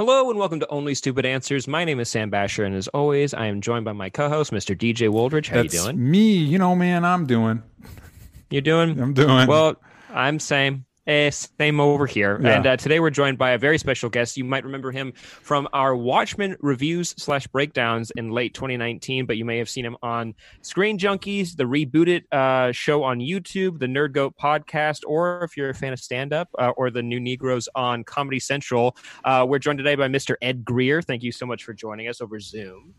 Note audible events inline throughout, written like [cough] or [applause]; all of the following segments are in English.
Hello and welcome to Only Stupid Answers. My name is Sam Basher, and as always, I am joined by my co-host, Mr. DJ Woldridge. How That's you doing? Me, you know, man, I'm doing. You doing? I'm doing. Well, I'm same. Eh, same over here. Yeah. And uh, today we're joined by a very special guest. You might remember him from our Watchmen reviews slash breakdowns in late 2019, but you may have seen him on Screen Junkies, the rebooted uh, show on YouTube, the Nerd Goat podcast, or if you're a fan of stand up, uh, or the New Negroes on Comedy Central. Uh, we're joined today by Mr. Ed Greer. Thank you so much for joining us over Zoom.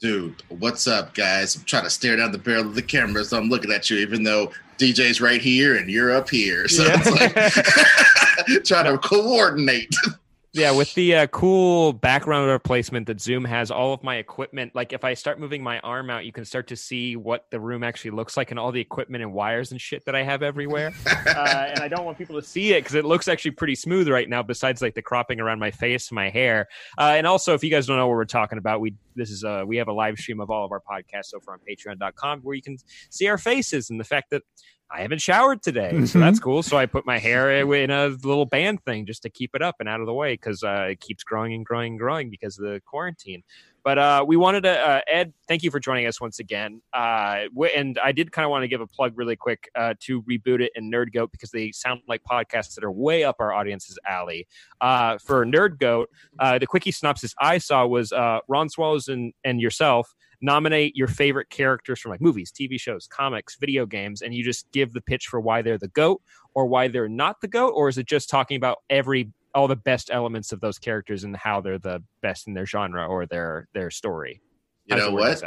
Dude, what's up, guys? I'm trying to stare down the barrel of the camera, so I'm looking at you, even though DJ's right here and you're up here. So Yeah. it's like [laughs] [laughs] trying to coordinate. Yeah, with the uh, cool background replacement that Zoom has, all of my equipment, like if I start moving my arm out, you can start to see what the room actually looks like and all the equipment and wires and shit that I have everywhere. [laughs] uh, and I don't want people to see it because it looks actually pretty smooth right now, besides like the cropping around my face and my hair. Uh, and also, if you guys don't know what we're talking about, we this is uh, we have a live stream of all of our podcasts over on Patreon.com where you can see our faces and the fact that I haven't showered today, so Mhm. that's cool. So I put my hair in a little band thing just to keep it up and out of the way because uh, it keeps growing and growing and growing because of the quarantine. But uh, we wanted to, uh, Ed, thank you for joining us once again. Uh, and I did kind of want to give a plug really quick uh, to Reboot It and Nerd Goat because they sound like podcasts that are way up our audience's alley. Uh, for Nerd Goat, uh, the quickie synopsis I saw was uh, Ron Swallows and, and yourself nominate your favorite characters from like movies, TV shows, comics, video games, and you just give the pitch for why they're the goat or why they're not the goat, or is it just talking about every all the best elements of those characters and how they're the best in their genre or their their story? You know what?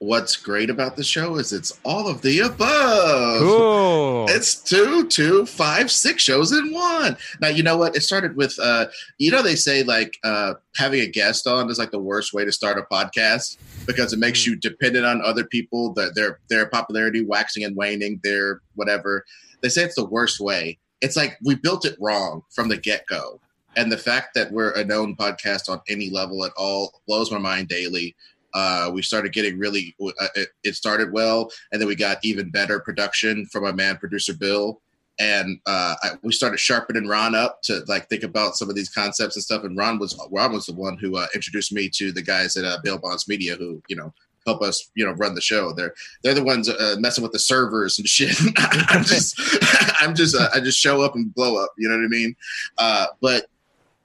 What's great about the show is it's all of the above. Cool. It's two, two, five, six shows in one. Now you know what? It started with uh you know they say like uh having a guest on is like the worst way to start a podcast because it makes Hmm. you dependent on other people, that their their popularity waxing and waning, their whatever. They say it's the worst way. It's like we built it wrong from the get-go. And the fact that we're a known podcast on any level at all blows my mind daily. Uh, we started getting really, uh, it, it started well, and then we got even better production from my man producer Bill, and uh, I, we started sharpening Ron up to like think about some of these concepts and stuff. And Ron was Ron was the one who uh, introduced me to the guys at uh, Bill Bonds Media, who you know help us you know run the show. They're they're the ones uh, messing with the servers and shit. [laughs] I'm just [laughs] I'm just uh, I just show up and blow up. You know what I mean? Uh, but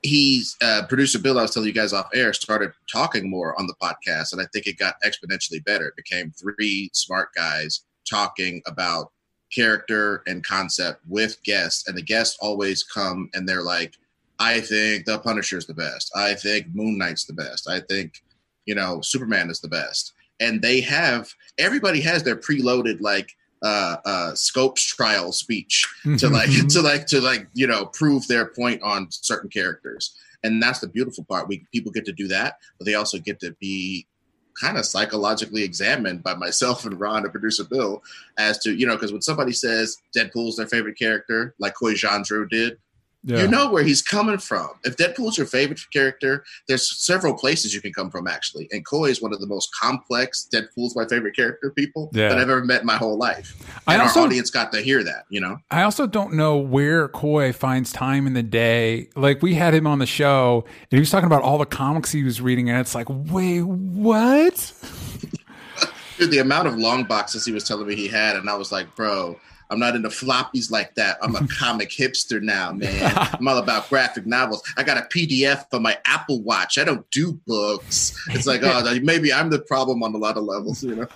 he's uh, producer Bill. I was telling you guys off air started talking more on the podcast, and I think it got exponentially better. It became three smart guys talking about character and concept with guests, and the guests always come and they're like, "I think the Punisher's the best. I think Moon Knight's the best. I think you know Superman is the best." And they have everybody has their preloaded like uh uh scopes trial speech to like [laughs] to like to like you know prove their point on certain characters. And that's the beautiful part. We people get to do that but they also get to be kind of psychologically examined by myself and ron and producer bill as to you know because when somebody says deadpool's their favorite character like Coy Jandreau did yeah. you know where he's coming from if deadpool's your favorite character there's several places you can come from actually and Coy is one of the most complex deadpool's my favorite character people Yeah. that i've ever met in my whole life I and also- our audience got to hear that you know I also don't know where Coy finds time in the day. Like we had him on the show, and he was talking about all the comics he was reading, and it's like, wait, what? [laughs] Dude, the amount of long boxes he was telling me he had, and I was like, bro, I'm not into floppies like that. I'm a [laughs] comic hipster now, [laughs] man. I'm all about graphic novels. I got a PDF for my Apple Watch. I don't do books. It's like, oh, [laughs] maybe I'm the problem on a lot of levels, you know?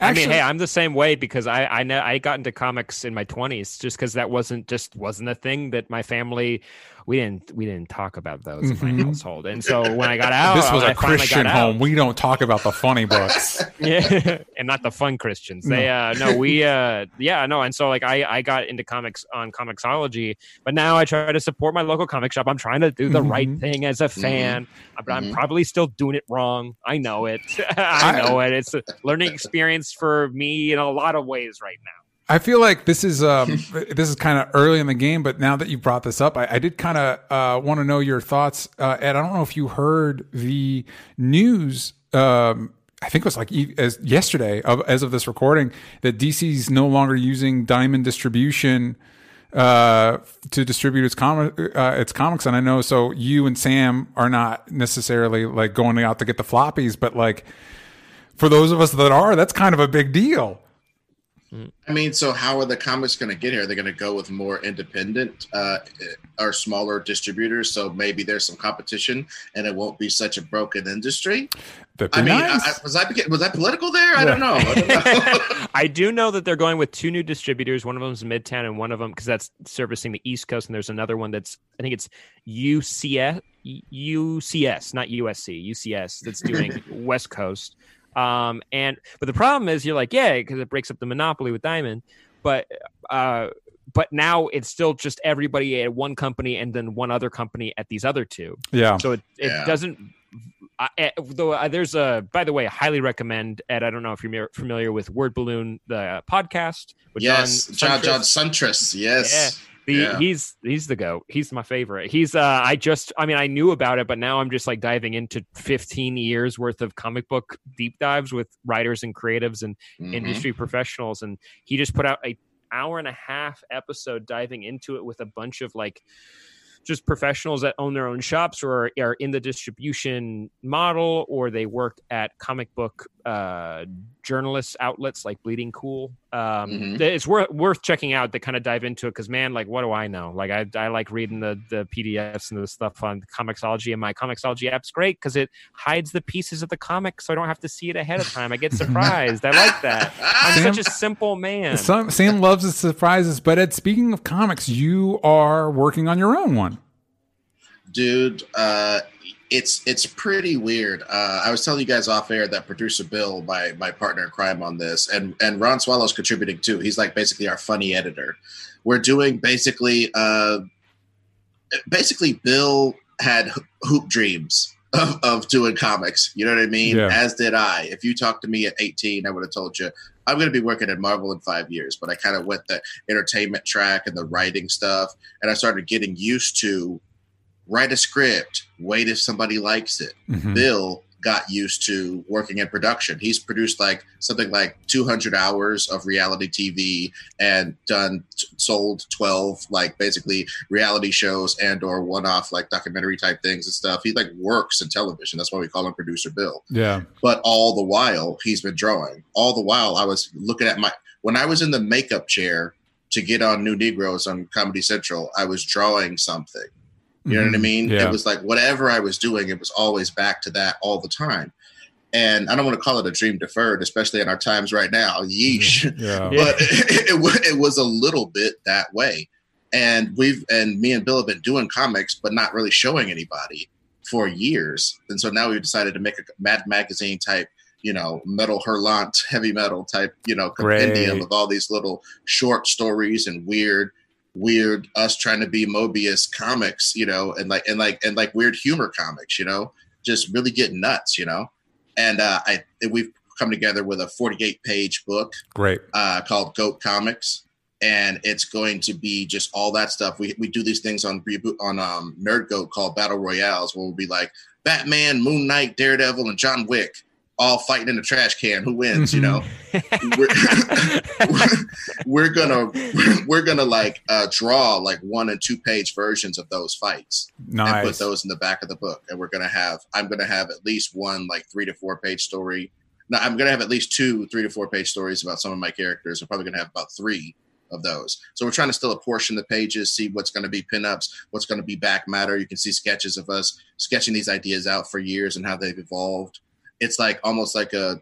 I mean, hey, I'm the same way because I I know I got into comics in my 20s just because that wasn't just wasn't a thing that my family we didn't we didn't talk about those in Mhm. my household. And so when I got out, this was when a I finally got Christian out- home. We don't talk about the funny books. [laughs] yeah, [laughs] and not the fun Christians. They uh no, we uh yeah, no, and so like I I got into comics on Comixology, but now I try to support my local comic shop. I'm trying to do the right Mhm. thing as a fan, but I'm Mhm. probably still doing it wrong. I know it. [laughs] I I- know it. It's a learning experience for me in a lot of ways right now. I feel like this is um, [laughs] this is kind of early in the game, but now that you brought this up, I, I did kind of uh, want to know your thoughts, uh, Ed. I don't know if you heard the news. Um, I think it was like e- as yesterday, of, as of this recording, that DC's no longer using Diamond Distribution uh, to distribute its comic uh, its comics. And I know, so you and Sam are not necessarily like going out to get the floppies, but like for those of us that are, that's kind of a big deal. I mean, so how are the comics going to get here? They're going to go with more independent uh, or smaller distributors. So maybe there's some competition, and it won't be such a broken industry. I mean, nice. I, I, was I was I political there? I don't know. I don't know. [laughs] I do know that they're going with two new distributors. One of them is Midtown, and one of them because that's servicing the East Coast. And there's another one that's I think it's UCS, UCS, not USC, UCS that's doing [laughs] West Coast. Um, and but the problem is you're like, yeah, because it breaks up the monopoly with Diamond, but uh, but now it's still just everybody at one company and then one other company at these other two. yeah. So it, it Yeah. doesn't. I, eh, though uh, there's a by the way, I highly recommend Ed. I don't know if you're familiar with Word Balloon, the podcast. With yes, John John Siuntres. Siuntres. Yes. The, Yeah. He's he's the goat. He's my favorite. He's uh I just I mean I knew about it, but now I'm just like diving into 15 years worth of comic book deep dives with writers and creatives and Mhm. industry professionals and he just put out a hour and a half episode diving into it with a bunch of like just professionals that own their own shops or are in the distribution model or they work at comic book uh, journalist outlets like bleeding cool um, Mhm. it's worth worth checking out to kind of dive into it because man like what do i know? Like I, I like reading the the pdfs and the stuff on comixology and my comixology app's great because it hides the pieces of the comic so i don't have to see it ahead of time. I get [laughs] surprised. I like that. I'm Sam- such a simple man. Sam, Sam loves his surprises, but Ed, speaking of comics, you are working on your own one. dude uh it's it's pretty weird. Uh i was telling you guys off air that producer bill my my partner in crime on this and and ron swallow's contributing too. He's like basically our funny editor. We're doing basically uh basically bill had hoop dreams of, of doing comics. You know what i mean? Yeah. as did i. If you talked to me at 18 i would have told you i'm going to be working at marvel in five years. But i kind of went the entertainment track and the writing stuff and i started getting used to write a script, wait if somebody likes it. Mhm. Bill got used to working in production. He's produced like something like 200 hours of reality TV and done t- sold 12 like basically reality shows and or one-off like documentary type things and stuff. He like works in television. That's why we call him producer Bill. Yeah. But all the while he's been drawing. All the while I was looking at my when I was in the makeup chair to get on New Negroes on Comedy Central, I was drawing something. You know what I Mhm. mean? Yeah. It was like whatever I was doing, it was always back to that all the time. And I don't want to call it a dream deferred, especially in our times right now. Yeesh. yeah. [laughs] Yeah. But [laughs] it, it, it was a little bit that way. And we've, and me and Bill have been doing comics, but not really showing anybody for years. And so now we've decided to make a Mad Magazine type, you know, metal hurlant, heavy metal type, you know, compendium Great. of all these little short stories and weird weird us trying to be Moebius comics, you know, and like and like and like weird humor comics, you know, just really get nuts, you know. And uh, I we've come together with a 48 page book Great. uh, called Goat Comics, and it's going to be just all that stuff. We we do these things on reboot on um, Nerd Goat called Battle Royales, where we'll be like Batman, Moon Knight, Daredevil, and John Wick all fighting in the trash can. Who wins? You know? We're, [laughs] [laughs] we're gonna we're gonna like uh, draw like one and two page versions of those fights and put those in the back of the book. And we're gonna have i'm gonna have at least one like three to four page story. No i'm gonna have at least two three to four page stories about some of my characters. I'm probably gonna have about three of those. So we're trying to still apportion the pages see what's going to be pinups what's going to be back matter. You can see sketches of us sketching these ideas out for years and how they've evolved it's like almost like a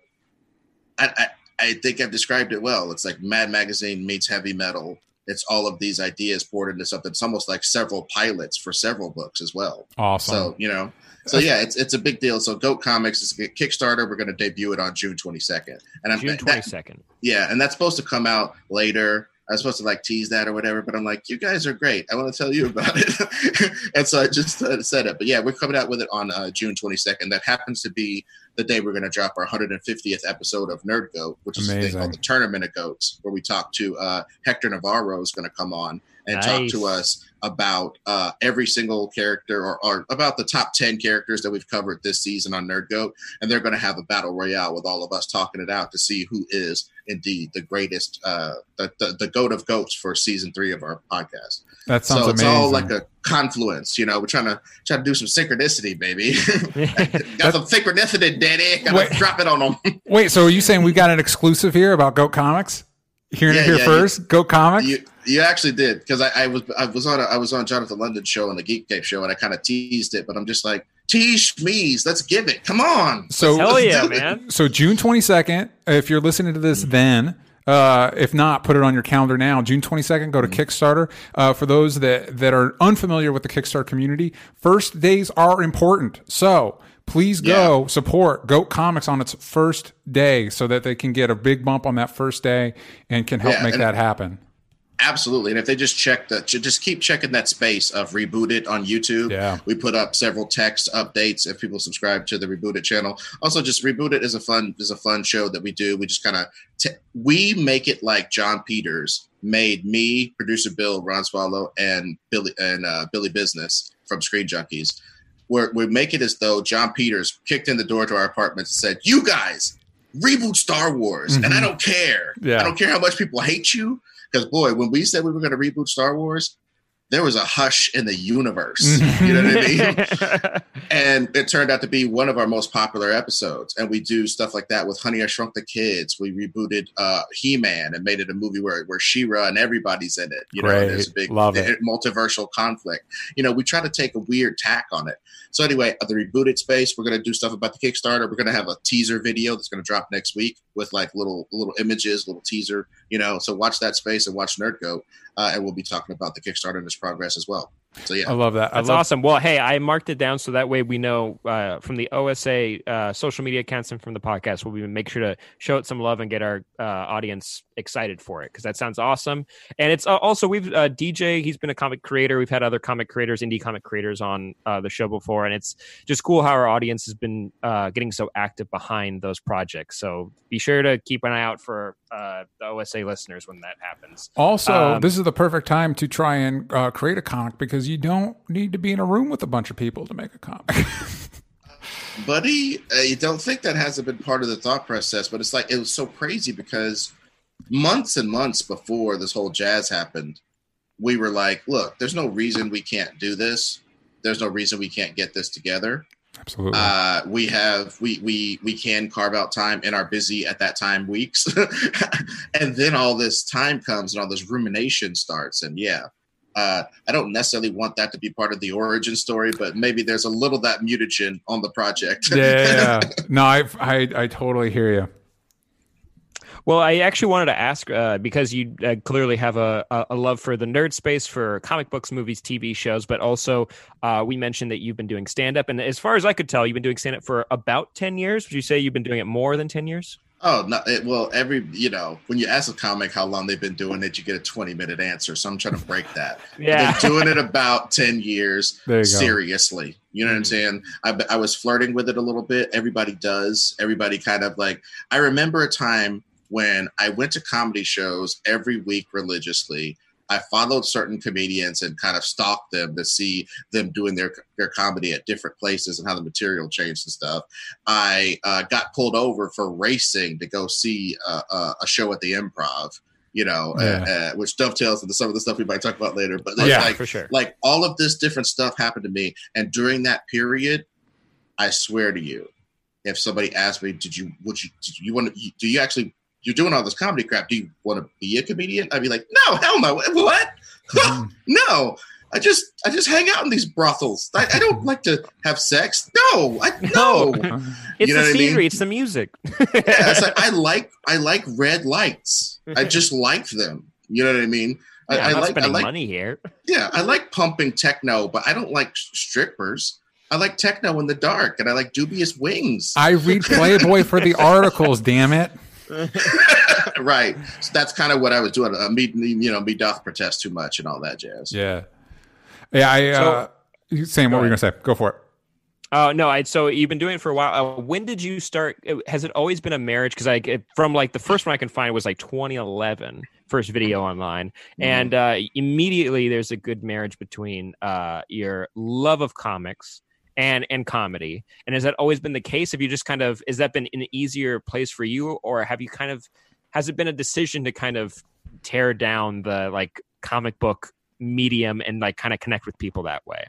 I, I, I think I've described it well. It's like Mad Magazine meets heavy metal it's all of these ideas poured into something. It's almost like several pilots for several books as well. Awesome. So you know, so yeah, it's it's a big deal. So Goat Comics is a Kickstarter. We're going to debut it on June 22nd, and I'm June twenty second. yeah, and that's supposed to come out later. I was supposed to like tease that or whatever, but I'm like, you guys are great. I want to tell you about it, [laughs] and so I just uh, said it. But yeah, we're coming out with it on uh, June 22nd. That happens to be the day we're going to drop our 150th episode of Nerd Goat, which is a thing called the Tournament of Goats, where we talk to uh, Hector Navarro is going to come on and talk to us about uh, every single character or, or about the top 10 characters that we've covered this season on Nerd Goat. And they're going to have a battle royale with all of us talking it out to see who is indeed the greatest, uh, the, the, the goat of goats for season three of our podcast. that sounds so it's amazing. all like a confluence, you know, we're trying to try to do some synchronicity, baby. [laughs] Got some synchronicity, daddy. Gotta Wait. drop it on them. Wait, so are you saying we got an exclusive here about Goat Comics? Hearing Yeah, it here yeah, first, Goat Comics. You you actually did because I, I was I was on a, I was on Jonathan London show on the Geek Cape show and I kind of teased it, but I'm just like tease me's. Let's give it. Come on. so Hell yeah, man! So June 22nd, if you're listening to this then, uh, if not, put it on your calendar now. June 22nd, go to Kickstarter. Uh, for those that, that are unfamiliar with the Kickstarter community, first days are important. So please go support Goat Comics on its first day so that they can get a big bump on that first day and can help Yeah, make and- that happen. Absolutely, and if they just check the just keep checking that space of reboot it on YouTube. Yeah. we put up several text updates if people subscribe to the reboot it channel. Also, just reboot it is a fun is a fun show that we do. We just kind of t- we make it like Jon Peters made me, producer Bill, Ron Swallow, and Billy and uh, Billy Business from Screen Junkies. Where we make it as though Jon Peters kicked in the door to our apartment and said, "You guys reboot Star Wars," and I Mhm. don't care. Yeah. I don't care how much people hate you. Because boy, when we said we were going to reboot Star Wars, there was a hush in the universe. You know what I mean? [laughs] and it turned out to be one of our most popular episodes. And we do stuff like that with Honey I Shrunk the Kids. We rebooted uh, He Man and made it a movie where where She-Ra and everybody's in it. You know, there's a big Love it. [laughs] multiversal conflict. You know, we try to take a weird tack on it. So anyway, the rebooted space, we're going to do stuff about the Kickstarter. We're going to have a teaser video that's going to drop next week with like little little images, little teaser. You know, so watch that space and watch Nerd Goat, uh, and we'll be talking about the Kickstarter and its progress as well. So yeah, I love that. I That's love awesome. Well, hey, I marked it down so that way we know uh, from the OSA uh, social media accounts and from the podcast, we'll be make sure to show it some love and get our uh, audience excited for it because that sounds awesome. And it's uh, also we've uh, DJ. He's been a comic creator. We've had other comic creators, indie comic creators on uh, the show before, and it's just cool how our audience has been uh, getting so active behind those projects. So be sure to keep an eye out for uh, the OSA listeners when that happens. Also, Um, this is the perfect time to try and uh, create a comic because you don't need to be in a room with a bunch of people to make a comic. [laughs] buddy, uh, you don't think that hasn't been part of the thought process, but it's like it was so crazy because months and months before this whole jazz happened, we were like, look, there's no reason we can't do this. There's no reason we can't get this together. Absolutely. Uh, we have we we we can carve out time in our busy at that time weeks, [laughs] and then all this time comes and all this rumination starts, and yeah. Uh, I don't necessarily want that to be part of the origin story, but maybe there's a little of that mutagen on the project. yeah, yeah, yeah. [laughs] no, I, I I totally hear you. Well, I actually wanted to ask uh, because you uh, clearly have a, a a love for the nerd space, for comic books, movies, TV shows, but also uh, we mentioned that you've been doing stand up. And as far as I could tell, you've been doing stand up for about 10 years. Would you say you've been doing it more than 10 years? Oh no! It, well, every you know, when you ask a comic how long they've been doing it, you get a twenty minute answer. So I'm trying to break that. [laughs] Yeah. I've been doing it about ten years. There you go. seriously. You know what I'm Mhm. saying? I, I was flirting with it a little bit. Everybody does. Everybody kind of like. I remember a time when I went to comedy shows every week religiously. I followed certain comedians and kind of stalked them to see them doing their their comedy at different places and how the material changed and stuff. I uh, got pulled over for racing to go see uh, uh, a show at the Improv. You know, uh, Yeah. uh, which dovetails into some of the stuff we might talk about later. But Yeah, like for sure. like all of this different stuff happened to me and during that period i swear to you if somebody asked me did you would you did you want to do you actually you're doing all this comedy crap do you want to be a comedian i'd be like no hell no [laughs] what Mhm. [laughs] no i just i just hang out in these brothels i, I don't like to have sex no i [laughs] no No. It's You know the what I mean? scenery, it's the music. yeah, it's like I like I like red lights. I just like them. You know what I mean? Yeah, I, I'm not like I spending like money here. yeah, I like pumping techno, but I don't like strippers. I like techno in the dark, and I like dubious wings. I read Playboy for the articles. Damn it! [laughs] right. So that's kind of what I was doing. Uh, me, me- you know, me doth protest too much and all that jazz. Yeah, yeah. I uh, you saying what Go were you gonna say? Go for it. Oh no! I so you've been doing it for a while. Uh, when did you start? uh, Has it always been a marriage? Because I it- from like the first one I can find was like 2011, first video online, and uh, immediately there's a good marriage between uh, your love of comics and and comedy. And has that always been the case? Have you just kind of has that been an easier place for you, or have you kind of has it been a decision to kind of tear down the like comic book medium and like kind of connect with people that way?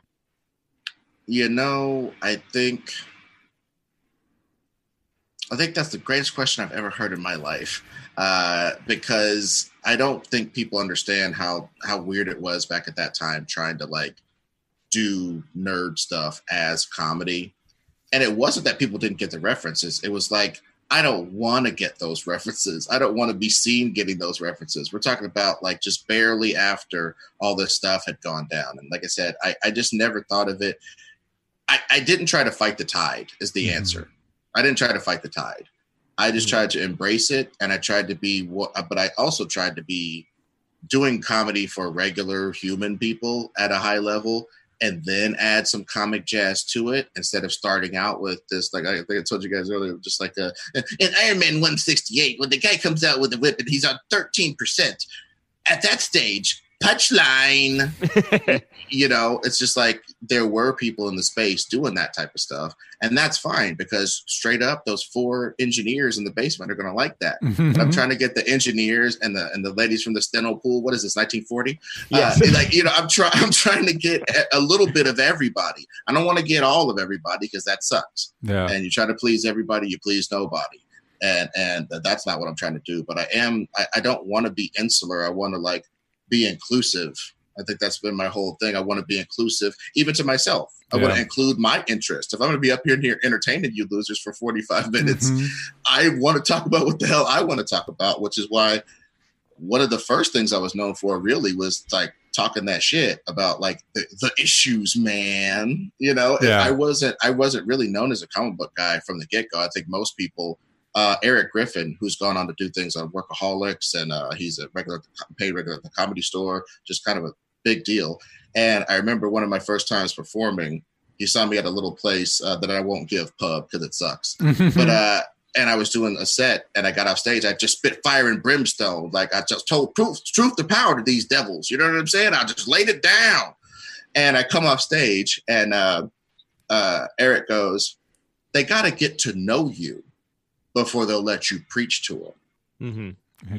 You know, I think I think that's the greatest question I've ever heard in my life. Uh, because I don't think people understand how how weird it was back at that time trying to like do nerd stuff as comedy. And it wasn't that people didn't get the references. It was like I don't want to get those references. I don't want to be seen getting those references. We're talking about like just barely after all this stuff had gone down. And like I said, I, I just never thought of it. I, I didn't try to fight the tide, is the Mhm. answer. I didn't try to fight the tide. I just Mhm. tried to embrace it and I tried to be what, but I also tried to be doing comedy for regular human people at a high level and then add some comic jazz to it instead of starting out with this like I think I told you guys earlier just like a in Iron Man 168 when the guy comes out with a whip and he's on 13% at that stage punchline [laughs] you know it's just like there were people in the space doing that type of stuff and that's fine because straight up those four engineers in the basement are going to like that [laughs] Mm-hmm. I'm trying to get the engineers and the and the ladies from the steno pool. What is this, 1940? Yes. Uh, [laughs] like you know, I'm trying. I'm trying to get a, a little bit of everybody. I don't want to get all of everybody because that sucks. yeah, And you try to please everybody, you please nobody. And and that's not what I'm trying to do. But I am. I, I don't want to be insular. I want to like be inclusive. I think that's been my whole thing. I want to be inclusive, even to myself. I want to include my interest. If I'm going to be up here and here entertaining you losers for 45 minutes, Mhm. I want to talk about what the hell I want to talk about, which is why one of the first things I was known for really was like talking that shit about like the, the issues, man. You know, Yeah. I wasn't I wasn't really known as a comic book guy from the get go. I think most people. Uh, Erik Griffin, who's gone on to do things on Workaholics, and uh, he's a regular paid regular at the comedy store, just kind of a big deal. And I remember one of my first times performing, he saw me at a little place uh, that I won't give pub because it sucks [laughs] but uh and I was doing a set and I got off stage. I just spit fire and brimstone. Like I just told truth, truth to power to these devils. You know what I'm saying? I just laid it down. And I come off stage and uh, uh, Eric goes, they got to get to know you before they'll let you preach to them. hmm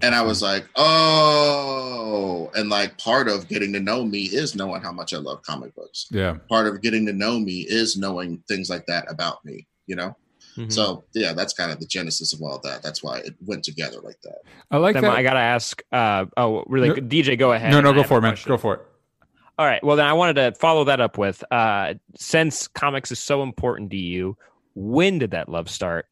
And I was like, oh, and like part of getting to know me is knowing how much I love comic books. yeah, Part of getting to know me is knowing things like that about me, you know? Mm-hmm. So yeah, that's kind of the genesis of all that. That's why it went together like that. I like then that. I gotta ask. Uh, oh, really? No- good. DJ, go ahead. no, no, go for it, man. Go for it. All right. Well, then I wanted to follow that up with uh, since comics is so important to you, when did that love start?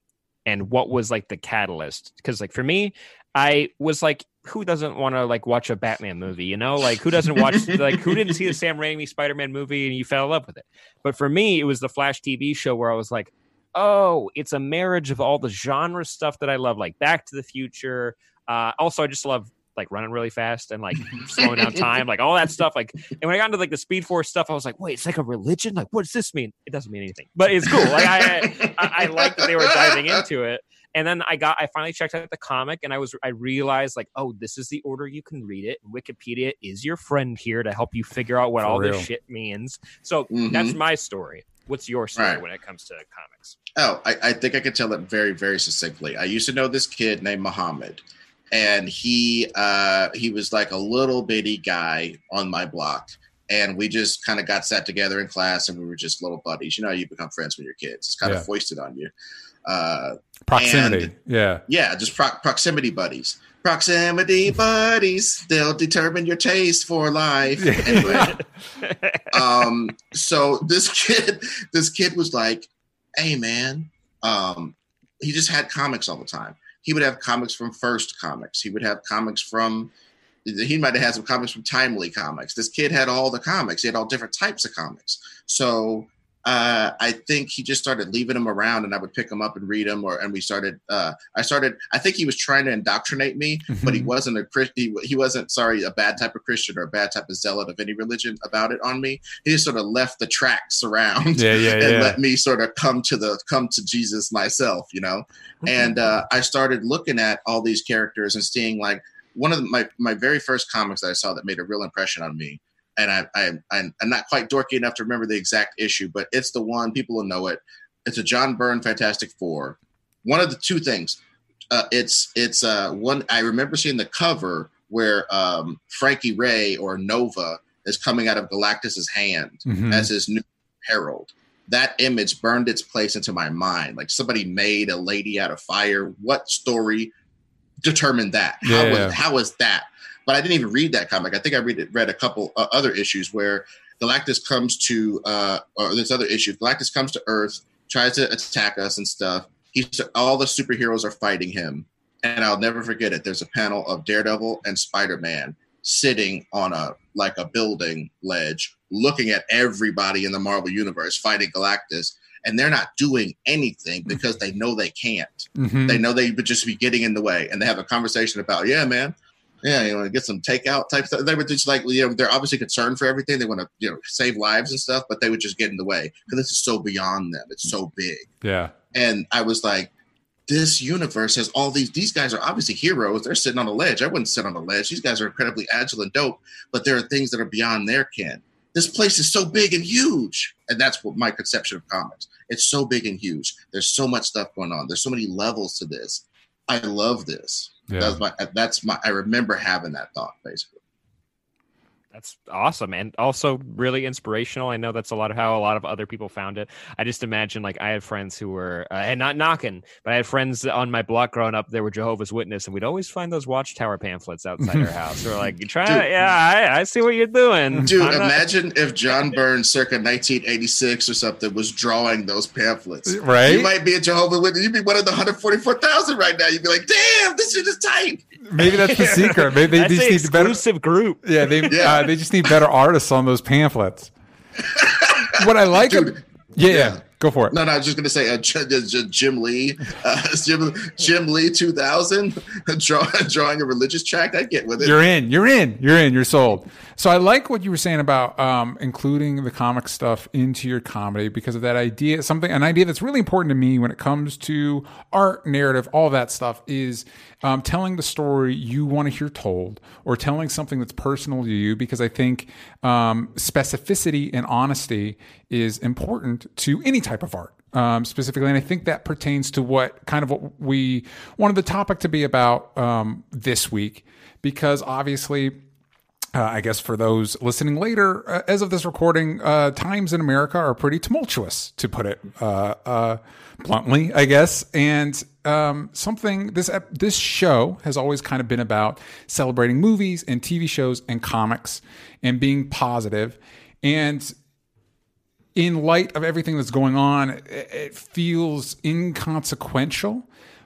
And what was like the catalyst? Because, like, for me, I was like, who doesn't want to like watch a Batman movie? You know, like who doesn't watch [laughs] like who didn't see the Sam Raimi Spider Man movie and you fell in love with it? But for me, it was the Flash TV show where I was like, oh, it's a marriage of all the genre stuff that I love, like Back to the Future. Uh, also, I just love like running really fast and like [laughs] slowing down time, like all that stuff. Like, and when I got into like the Speed Force stuff, I was like, wait, it's like a religion. Like, what does this mean? It doesn't mean anything, but it's cool. Like, I I, I like that they were diving into it. And then I got, I finally checked out the comic, and I was, I realized like, oh, this is the order you can read it. Wikipedia is your friend here to help you figure out what For all real. this shit means. So Mhm. that's my story. What's your story Right. when it comes to comics? Oh, I, I think I could tell it very, very succinctly. I used to know this kid named Muhammad, and he uh, he was like a little bitty guy on my block, and we just kind of got sat together in class, and we were just little buddies. You know, how you become friends with your kids. It's kind Yeah. of foisted on you. Uh, Proximity. And- yeah. yeah, just pro- proximity buddies. Proximity buddies. They'll determine your taste for life. [laughs] Anyway, um so this kid this kid was like hey man um he just had comics all the time he would have comics from first comics he would have comics from he might have had some comics from Timely Comics. This kid had all the comics. He had all different types of comics. So uh, I think he just started leaving them around, and I would pick them up and read them. Or and we started. Uh, I started. I think he was trying to indoctrinate me, mm-hmm. but he mm-hmm. wasn't a Christian. He, he, wasn't sorry a bad type of Christian or a bad type of zealot of any religion about it on me. He just sort of left the tracks around, yeah, yeah, [laughs] and yeah. let me sort of come to the come to Jesus myself, you know. Mm-hmm. And uh, I started looking at all these characters and seeing like one of the, my my very first comics that I saw that made a real impression on me and I, I, I'm, I'm not quite dorky enough to remember the exact issue, but it's the one people will know it. It's a John Byrne Fantastic Four. One of the two things. Uh, it's it's uh, one. I remember seeing the cover where um, Frankie Raye or Nova is coming out of Galactus's hand mm-hmm. as his new herald. That image burned its place into my mind. Like somebody made a lady out of fire. What story determined that? How yeah. was how was that? But I didn't even read that comic. I think I read it, read a couple uh, other issues where Galactus comes to, uh, or this other issue, Galactus comes to Earth, tries to attack us and stuff. He's all the superheroes are fighting him, and I'll never forget it. There's a panel of Daredevil and Spider Man sitting on a like a building ledge, looking at everybody in the Marvel universe fighting Galactus, and they're not doing anything because they know they can't. Mm-hmm. They know they would just be getting in the way, and they have a conversation about, yeah, man, yeah, you want to get some takeout type stuff. They were just like, you know, they're obviously concerned for everything. They want to, you know, save lives and stuff, but they would just get in the way because this is so beyond them. It's so big. Yeah. And I was like, this universe has all these. These guys are obviously heroes. They're sitting on a ledge. I wouldn't sit on a ledge. These guys are incredibly agile and dope, but there are things that are beyond their ken. This place is so big and huge, and that's what my conception of comics. It's so big and huge. There's so much stuff going on. There's so many levels to this. I love this. Yeah. That's my that's my I remember having that thought basically. That's awesome and also really inspirational. I know that's a lot of how a lot of other people found it. I just imagine like I had friends who were uh, and not knocking, but I had friends on my block growing up. They were Jehovah's Witness, and we'd always find those Watchtower pamphlets outside our [laughs] house. We're like, "You try, yeah, I, I, see what you're doing, [laughs] dude." I'm imagine not- if John Burns, circa 1986 or something, was drawing those pamphlets. Right? You might be a Jehovah's Witness. You'd be one of the 144,000 right now. You'd be like, "Damn, this shit is tight." Maybe that's the secret. Maybe [laughs] they, just need better exclusive group. Yeah, they yeah. Uh, they just need better artists on those pamphlets. what I like, Dude, yeah, yeah, go for it. No, no, I was just gonna say uh, Jim Lee, uh, [laughs] Jim, Jim Lee, two thousand, [laughs] draw, drawing a religious tract. I get with it. You're in. You're in. You're in. You're sold. So I like what you were saying about um, including the comic stuff into your comedy because of that idea. Something, an idea that's really important to me when it comes to art, narrative, all that stuff is um, telling the story you want to hear told or telling something that's personal to you because I think um, specificity and honesty is important to any type of art. Um, specifically, and I think that pertains to what kind of what we wanted the topic to be about um, this week, because obviously uh, I guess for those listening later, uh, as of this recording, uh, times in America are pretty tumultuous, to put it uh, uh, bluntly, I guess. And um, something this this show has always kind of been about celebrating movies and TV shows and comics and being positive. And in light of everything that's going on, it, feels inconsequential,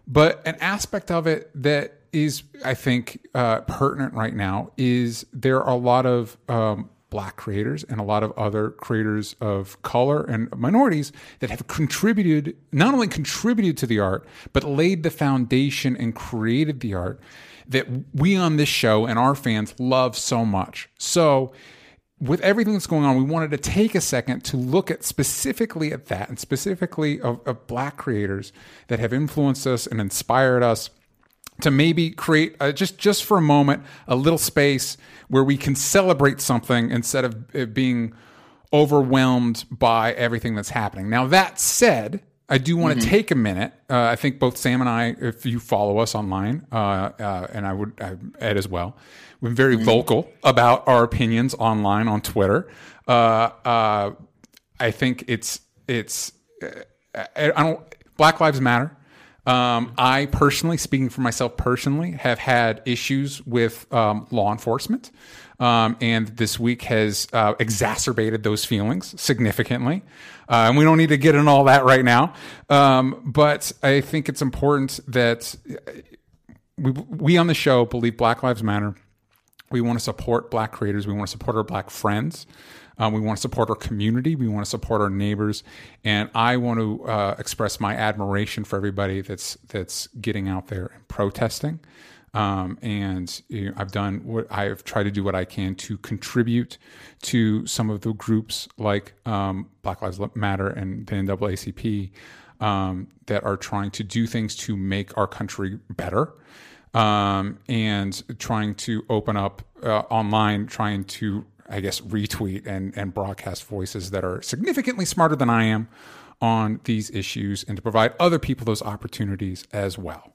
but an aspect of it that is, I think, uh, pertinent right now is there are a lot of um, black creators and a lot of other creators of color and minorities that have contributed, not only contributed to the art, but laid the foundation and created the art that we on this show and our fans love so much. So, with everything that's going on, we wanted to take a second to look at specifically at that and specifically of, of black creators that have influenced us and inspired us to maybe create a, just just for a moment a little space where we can celebrate something instead of being overwhelmed by everything that's happening. Now that said, I do want to mm-hmm. take a minute. Uh, I think both Sam and I, if you follow us online, uh, uh, and I would uh, Ed as well, we're very mm-hmm. vocal about our opinions online on Twitter. Uh, uh, I think it's it's I don't Black Lives Matter. Um, I personally, speaking for myself personally, have had issues with um, law enforcement. Um, and this week has uh, exacerbated those feelings significantly. Uh, and we don't need to get in all that right now. Um, but I think it's important that we, we on the show believe Black Lives Matter. We want to support black creators. We want to support our black friends. Um, we want to support our community. We want to support our neighbors, and I want to uh, express my admiration for everybody that's that's getting out there and protesting. Um, and you know, I've done what I've tried to do what I can to contribute to some of the groups like um, Black Lives Matter and the NAACP um, that are trying to do things to make our country better. Um, and trying to open up uh, online, trying to I guess, retweet and, and broadcast voices that are significantly smarter than I am on these issues and to provide other people those opportunities as well.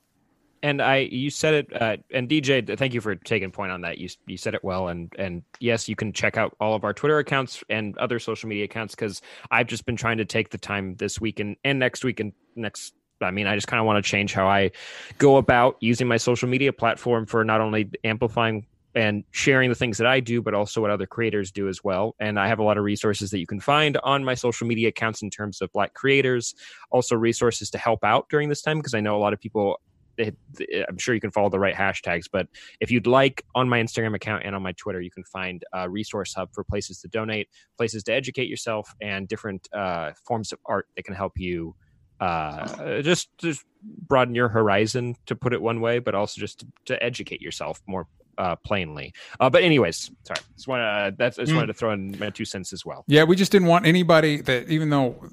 And I, you said it, uh, and DJ, thank you for taking point on that. You you said it well, and and yes, you can check out all of our Twitter accounts and other social media accounts because I've just been trying to take the time this week and, and next week and next I mean, I just kind of want to change how I go about using my social media platform for not only amplifying and sharing the things that I do, but also what other creators do as well. And I have a lot of resources that you can find on my social media accounts in terms of Black creators, also resources to help out during this time, because I know a lot of people. I'm sure you can follow the right hashtags, but if you'd like on my Instagram account and on my Twitter, you can find a resource hub for places to donate, places to educate yourself, and different uh, forms of art that can help you uh, just just broaden your horizon, to put it one way, but also just to, to educate yourself more uh, plainly. Uh, but anyways, sorry, just want to that's I just mm. wanted to throw in my two cents as well. Yeah, we just didn't want anybody that even though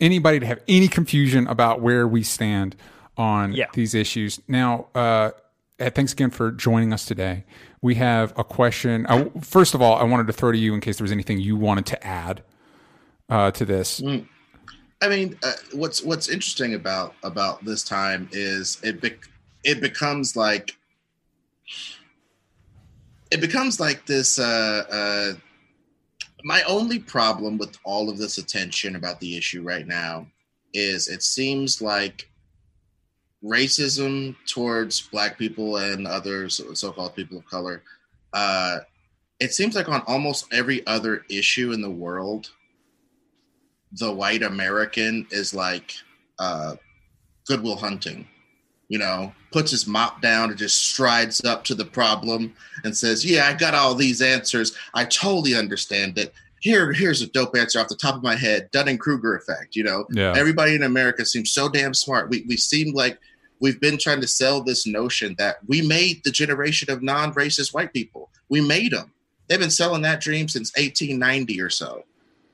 anybody to have any confusion about where we stand on yeah. these issues. Now, uh, thanks again for joining us today. We have a question. Uh, first of all, I wanted to throw to you in case there was anything you wanted to add uh, to this. Mm. I mean, uh, what's what's interesting about about this time is it be- it becomes like it becomes like this. Uh, uh, my only problem with all of this attention about the issue right now is it seems like racism towards black people and other so-called people of color uh, it seems like on almost every other issue in the world the white american is like uh, goodwill hunting you know, puts his mop down and just strides up to the problem and says, "Yeah, I got all these answers. I totally understand it. Here, here's a dope answer off the top of my head. Dunning Kruger effect. You know, yeah. everybody in America seems so damn smart. We we seem like we've been trying to sell this notion that we made the generation of non-racist white people. We made them. They've been selling that dream since 1890 or so.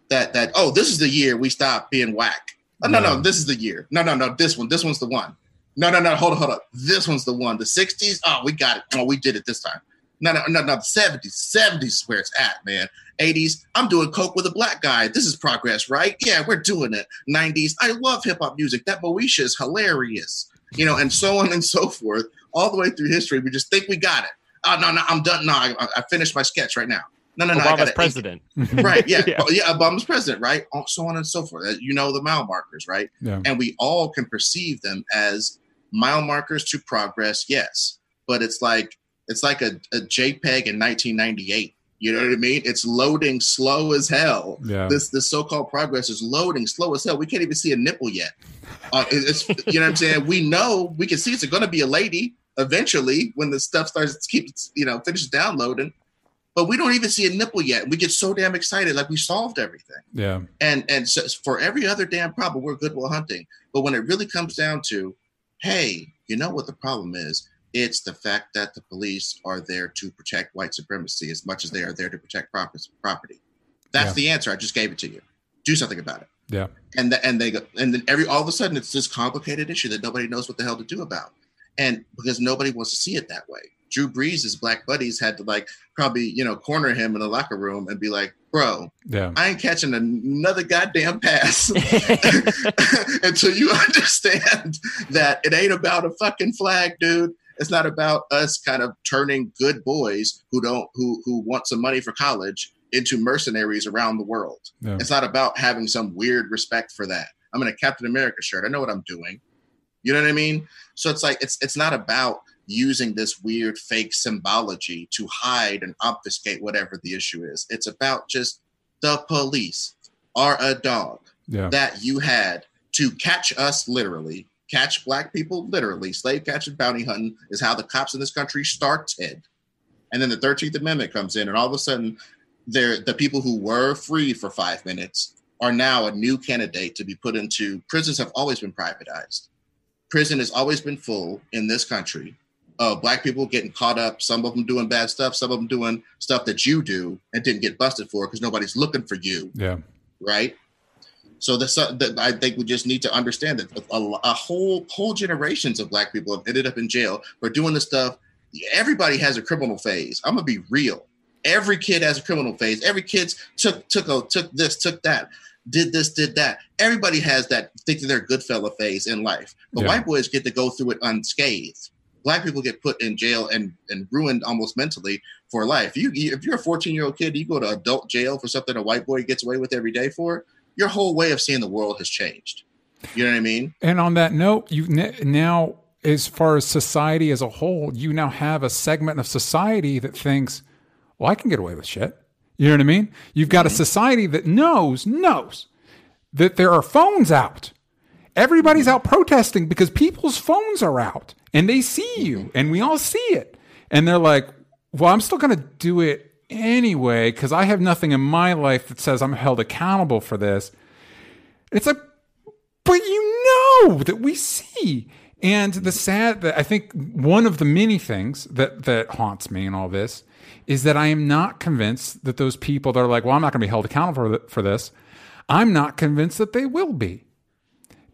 That that oh, this is the year we stop being whack. Oh, no, no, this is the year. No, no, no, this one. This one's the one. No, no, no. Hold on, hold on. This one's the one. The 60s. Oh, we got it. Oh, we did it this time. No, no, no, no. The 70s. 70s is where it's at, man. 80s. I'm doing coke with a black guy. This is progress, right? Yeah, we're doing it. 90s. I love hip hop music. That Moesha is hilarious. You know, and so on and so forth. All the way through history, we just think we got it. Oh no, no, I'm done. No, I, I finished my sketch right now. No, no, no. Obama's president. [laughs] right. Yeah. yeah. Oh, yeah. Obama's president. Right. Oh, so on and so forth. Uh, you know the mile markers, right? Yeah. And we all can perceive them as mile markers to progress, yes, but it's like it's like a, a JPEG in 1998. You know what I mean? It's loading slow as hell. Yeah. This this so-called progress is loading slow as hell. We can't even see a nipple yet. Uh, it's you know what I'm saying. We know we can see it's going to be a lady eventually when the stuff starts to keep you know finishes downloading, but we don't even see a nipple yet. We get so damn excited like we solved everything. Yeah. And and so for every other damn problem, we're good Goodwill Hunting. But when it really comes down to hey, you know what the problem is? It's the fact that the police are there to protect white supremacy as much as they are there to protect property. That's yeah. the answer. I just gave it to you. Do something about it. Yeah. And the, and they go and then every all of a sudden it's this complicated issue that nobody knows what the hell to do about. And because nobody wants to see it that way. Drew Brees' black buddies had to like probably, you know, corner him in the locker room and be like, bro, yeah. I ain't catching another goddamn pass [laughs] [laughs] until you [laughs] understand that it ain't about a fucking flag, dude. It's not about us kind of turning good boys who don't who who want some money for college into mercenaries around the world. Yeah. It's not about having some weird respect for that. I'm in a Captain America shirt. I know what I'm doing. You know what I mean? So it's like it's it's not about using this weird fake symbology to hide and obfuscate whatever the issue is. It's about just the police are a dog yeah. that you had to catch us literally, catch black people literally. Slave catching, bounty hunting is how the cops in this country started. And then the 13th Amendment comes in, and all of a sudden, they're, the people who were free for five minutes are now a new candidate to be put into prisons have always been privatized. Prison has always been full in this country of black people getting caught up, some of them doing bad stuff, some of them doing stuff that you do and didn't get busted for because nobody's looking for you. Yeah. Right. So the, I think we just need to understand that a, a, whole whole generations of black people have ended up in jail for doing this stuff. Everybody has a criminal phase. I'm gonna be real. Every kid has a criminal phase. Every kid's took took a, took this, took that, did this, did that. Everybody has that thinking they're good fella phase in life. But yeah. white boys get to go through it unscathed. Black people get put in jail and and ruined almost mentally for life. You, if you're a 14 year old kid, you go to adult jail for something a white boy gets away with every day for. Your whole way of seeing the world has changed. You know what I mean? And on that note, you now, as far as society as a whole, you now have a segment of society that thinks, well, I can get away with shit. You know what I mean? You've got a mm-hmm. society that knows, knows that there are phones out. Everybody's mm-hmm. out protesting because people's phones are out and they see you mm-hmm. and we all see it. And they're like, well, I'm still going to do it anyway because I have nothing in my life that says I'm held accountable for this. It's like, but you know that we see. And the sad that I think one of the many things that that haunts me in all this is that I am not convinced that those people that are like, well, I'm not going to be held accountable for, for this. I'm not convinced that they will be.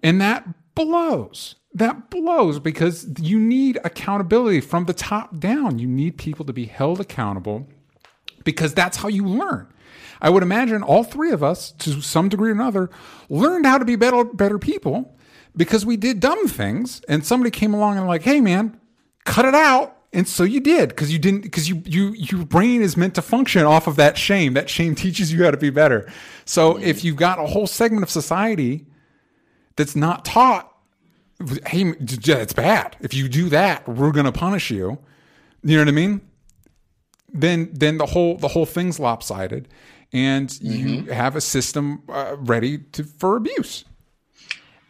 And that blows. That blows because you need accountability from the top down. You need people to be held accountable because that's how you learn. I would imagine all three of us, to some degree or another, learned how to be better, better people because we did dumb things and somebody came along and like, hey man, cut it out. And so you did because you didn't because you you your brain is meant to function off of that shame. That shame [laughs] teaches you how to be better. So mm-hmm. if you've got a whole segment of society that's not taught, hey, it's bad. If you do that, we're going to punish you. You know what I mean? Then then the whole the whole thing's lopsided, and mm-hmm. you have a system uh, ready to for abuse.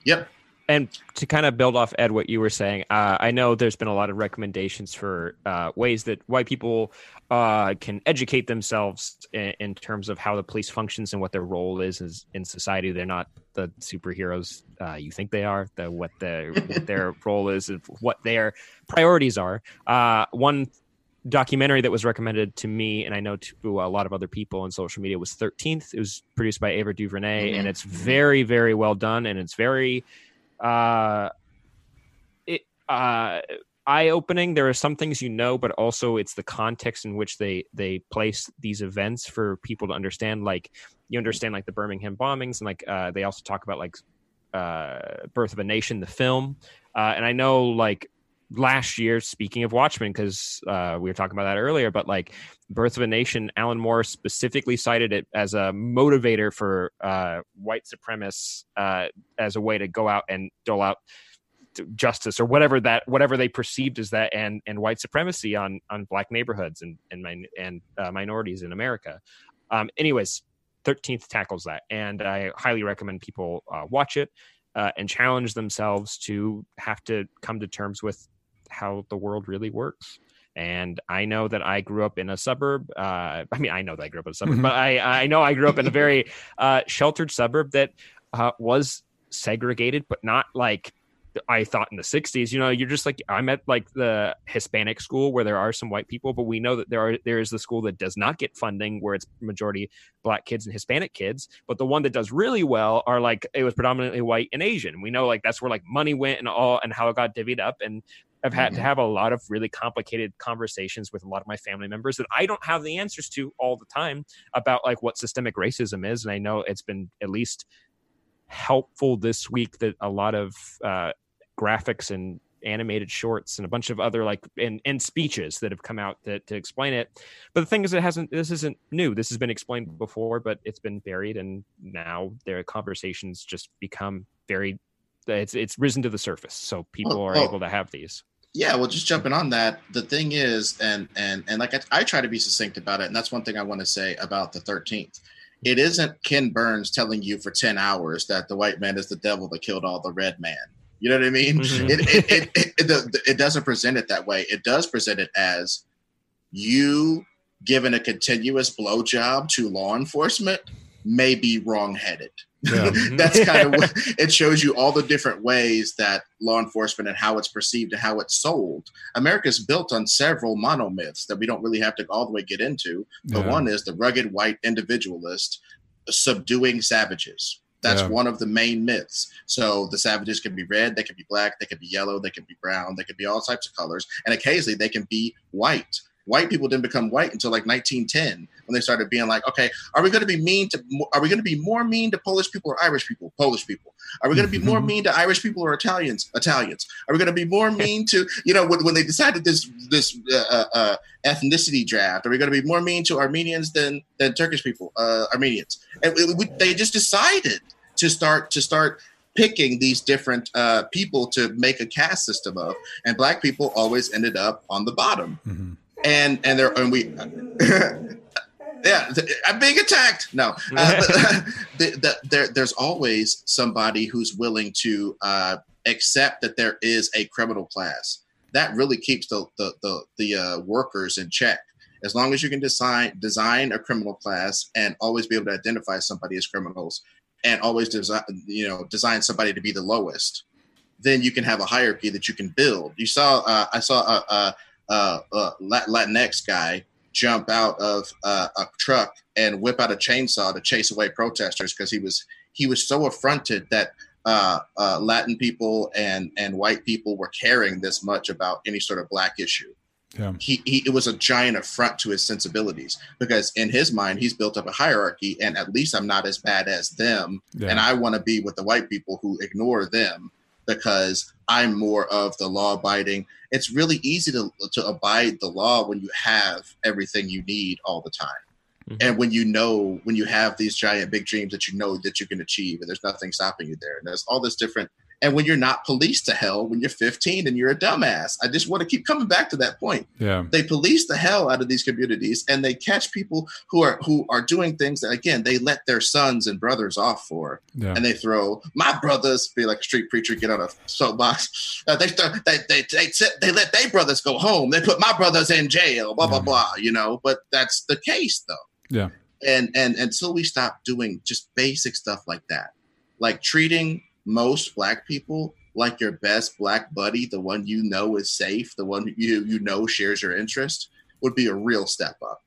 Yep and to kind of build off Ed what you were saying, uh, I know there's been a lot of recommendations for uh, ways that white people uh, can educate themselves in, in, terms of how the police functions and what their role is, is in society. They're not the superheroes uh, you think they are. The what, the, what their [laughs] role is, and what their priorities are. Uh, one documentary that was recommended to me and I know to a lot of other people on social media was 13th. It was produced by Ava DuVernay mm-hmm. and it's very very well done and it's very uh, it uh, eye opening. There are some things you know, but also it's the context in which they they place these events for people to understand. Like you understand like the Birmingham bombings, and like uh, they also talk about like uh, Birth of a Nation, the film. Uh, and I know like last year, speaking of Watchmen, because uh, we were talking about that earlier, but like Birth of a Nation, Alan Moore specifically cited it as a motivator for uh, white supremacists uh, as a way to go out and dole out justice or whatever that whatever they perceived as that and and white supremacy on on black neighborhoods and and and uh, minorities in America. Um, anyways, Thirteenth tackles that, and I highly recommend people uh, watch it. Uh, and challenge themselves to have to come to terms with how the world really works. And I know that I grew up in a suburb. Uh, I mean, I know that I grew up in a suburb, mm-hmm. but I, I know I grew up in a very uh, sheltered suburb that uh, was segregated, but not like I thought in the 60s. You know, you're just like I'm at like the Hispanic school where there are some white people, but we know that there are there is the school that does not get funding where it's majority black kids and Hispanic kids, but the one that does really well are like it was predominantly white and Asian. We know like that's where like money went and all and how it got divvied up and I've had mm-hmm. to have a lot of really complicated conversations with a lot of my family members that I don't have the answers to all the time about like what systemic racism is. And I know it's been at least helpful this week that a lot of uh, graphics and animated shorts and a bunch of other like and, and speeches that have come out to, to explain it but the thing is it hasn't this isn't new this has been explained before but it's been buried and now their conversations just become very it's it's risen to the surface so people oh, are oh. able to have these yeah well just jumping on that the thing is and and and like I, I, try to be succinct about it and that's one thing i want to say about the 13th it isn't ken burns telling you for 10 hours that the white man is the devil that killed all the red man you know what i mean mm-hmm. it, it, it, it, it, it doesn't present it that way it does present it as you giving a continuous blowjob to law enforcement may be wrongheaded. Yeah. [laughs] Mm-hmm. That's kind of [laughs] what it shows you all the different ways that law enforcement and how it's perceived and how it's sold. America's built on several monomyths that we don't really have to all the way get into. But Yeah. one is the rugged white individualist subduing savages. That's Yeah. one of the main myths. So the savages can be red, they can be black, they can be yellow, they can be brown, they can be all types of colors, and occasionally they can be white. White people didn't become white until like 1910 when they started being like, okay, are we going to be mean to? Are we going to be more mean to Polish people or Irish people? Polish people. Are we going to be more [laughs] mean to Irish people or Italians? Italians. Are we going to be more mean to you know when, when they decided this this uh, uh, ethnicity draft? Are we going to be more mean to Armenians than than Turkish people? Uh, Armenians. And we, we, they just decided to start to start picking these different uh, people to make a caste system of, and black people always ended up on the bottom. Mhm. And and there and we. [laughs] Yeah, I'm being attacked. No, uh, [laughs] but, [laughs] the, the, there, there's always somebody who's willing to uh, accept that there is a criminal class. That really keeps the the the, the uh, workers in check. As long as you can design design a criminal class and always be able to identify somebody as criminals, and always design you know design somebody to be the lowest, then you can have a hierarchy that you can build. You saw uh, I saw a, a, a, a Latinx guy jump out of uh, a truck and whip out a chainsaw to chase away protesters because he was he was so affronted that uh, uh, Latin people and and white people were caring this much about any sort of black issue. Yeah. He, he it was a giant affront to his sensibilities because in his mind he's built up a hierarchy and at least I'm not as bad as them Yeah. and I want to be with the white people who ignore them because I'm more of the law abiding. It's really easy to to abide the law when you have everything you need all the time. Mhm. And when you know, when you have these giant big dreams that you know that you can achieve, and there's nothing stopping you there, and there's all this different. And when you're not policed to hell, when you're 15 and you're a dumbass, I just want to keep coming back to that point Yeah. they police the hell out of these communities and they catch people who are who are doing things that again they let their sons and brothers off for Yeah. and they throw my brothers be like a street preacher get on a soapbox uh, they, start, they they they they let their brothers go home they put my brothers in jail blah blah Yeah. blah you know but that's the case though Yeah. and and until we stop doing just basic stuff like that like treating most black people like your best black buddy the one you know is safe the one you you know shares your interest would be a real step up.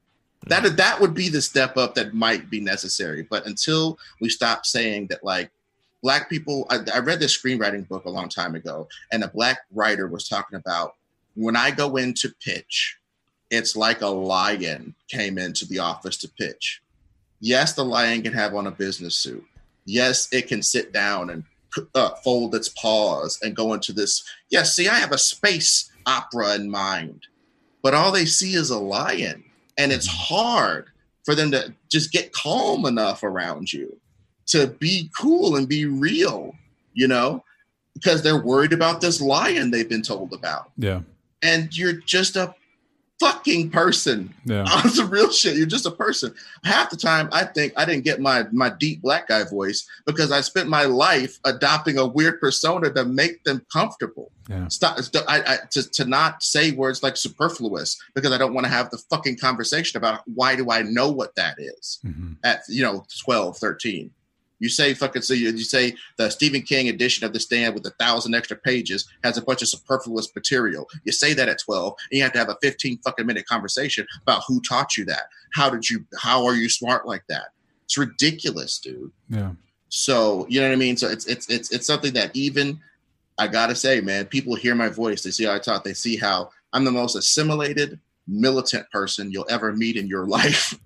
Mm-hmm. That that would be the step up that might be necessary. But until we stop saying that like black people I, I read this screenwriting book a long time ago and a black writer was talking about when i go in to pitch it's like a lion came into the office to pitch. Yes the lion can have on a business suit. Yes it can sit down and uh, fold its paws and go into this yes see i have a space opera in mind. But all they see is a lion and it's hard for them to just get calm enough around you to be cool and be real you know because they're worried about this lion they've been told about. Yeah. and you're just a fucking person Yeah. [laughs] on some real shit. You're just a person. Half the time, I think I didn't get my my deep black guy voice because I spent my life adopting a weird persona to make them comfortable. Yeah. Stop. I, I, to, to not say words like superfluous because I don't want to have the fucking conversation about why do I know what that is hmm at you know 12 13 you say fucking so you, you say the stephen king edition of the stand with a thousand extra pages has a bunch of superfluous material you say that at 12 and you have to have a 15 fucking minute conversation about who taught you that how did you how are you smart like that it's ridiculous dude Yeah. so you know what I mean. So it's it's it's it's something that even I gotta say, man, people hear my voice. They see how I talk. They see how I'm the most assimilated, militant person you'll ever meet in your [laughs] life.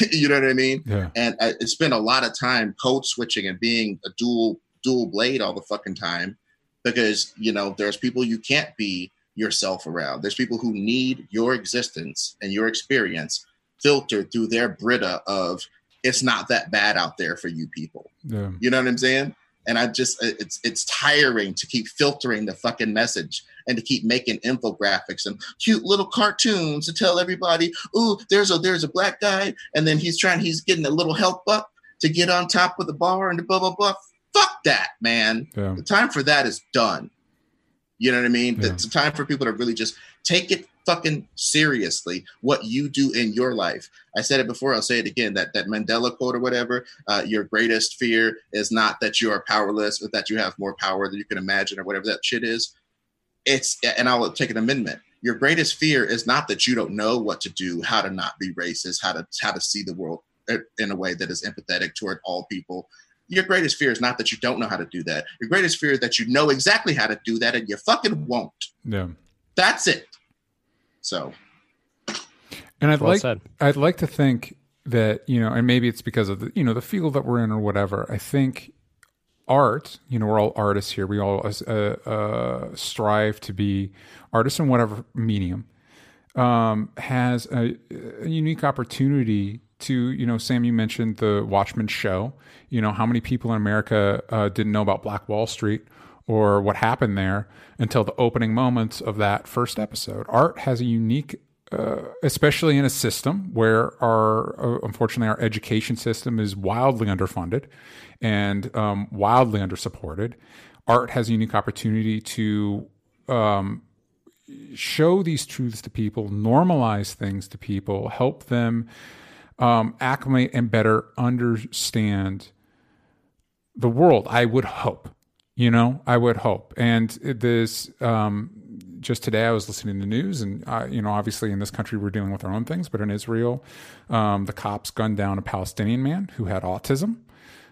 [laughs] you know what I mean? Yeah. And I, I spent a lot of time code switching and being a dual dual blade all the fucking time because you know there's people you can't be yourself around. There's people who need your existence and your experience filtered through their Brita of it's not that bad out there for you people. Yeah. You know what I'm saying? And I just it's it's tiring to keep filtering the fucking message and to keep making infographics and cute little cartoons to tell everybody, "Ooh, there's a there's a black guy," and then he's trying he's getting a little help up to get on top of the bar and blah blah blah. Fuck that, man. Yeah. The time for that is done. You know what I mean? Yeah. It's time for people to really just take it fucking seriously what you do in your life. I said it before, I'll say it again. That that Mandela quote or whatever, uh, your greatest fear is not that you are powerless, but that you have more power than you can imagine, or whatever that shit is. It's and I'll take an amendment. Your greatest fear is not that you don't know what to do, how to not be racist, how to how to see the world in a way that is empathetic toward all people. Your greatest fear is not that you don't know how to do that. Your greatest fear is that you know exactly how to do that and you fucking won't. Yeah. That's it. So, and I'd Well like said. I'd like to think that you know, and maybe it's because of the you know the field that we're in or whatever. I think art, you know, we're all artists here. We all uh, uh, strive to be artists in whatever medium. Um, has a, a unique opportunity to you know, Sam. You mentioned the Watchmen show. You know, how many people in America uh, didn't know about Black Wall Street? or what happened there until the opening moments of that first episode. Art has a unique, uh, especially in a system where our, uh, unfortunately, our education system is wildly underfunded and um, wildly undersupported. Art has a unique opportunity to um, show these truths to people, normalize things to people, help them um, acclimate and better understand the world. I would hope you know i would hope and this um, just today i was listening to the news and uh, you know obviously in this country we're dealing with our own things but in israel um, the cops gunned down a palestinian man who had autism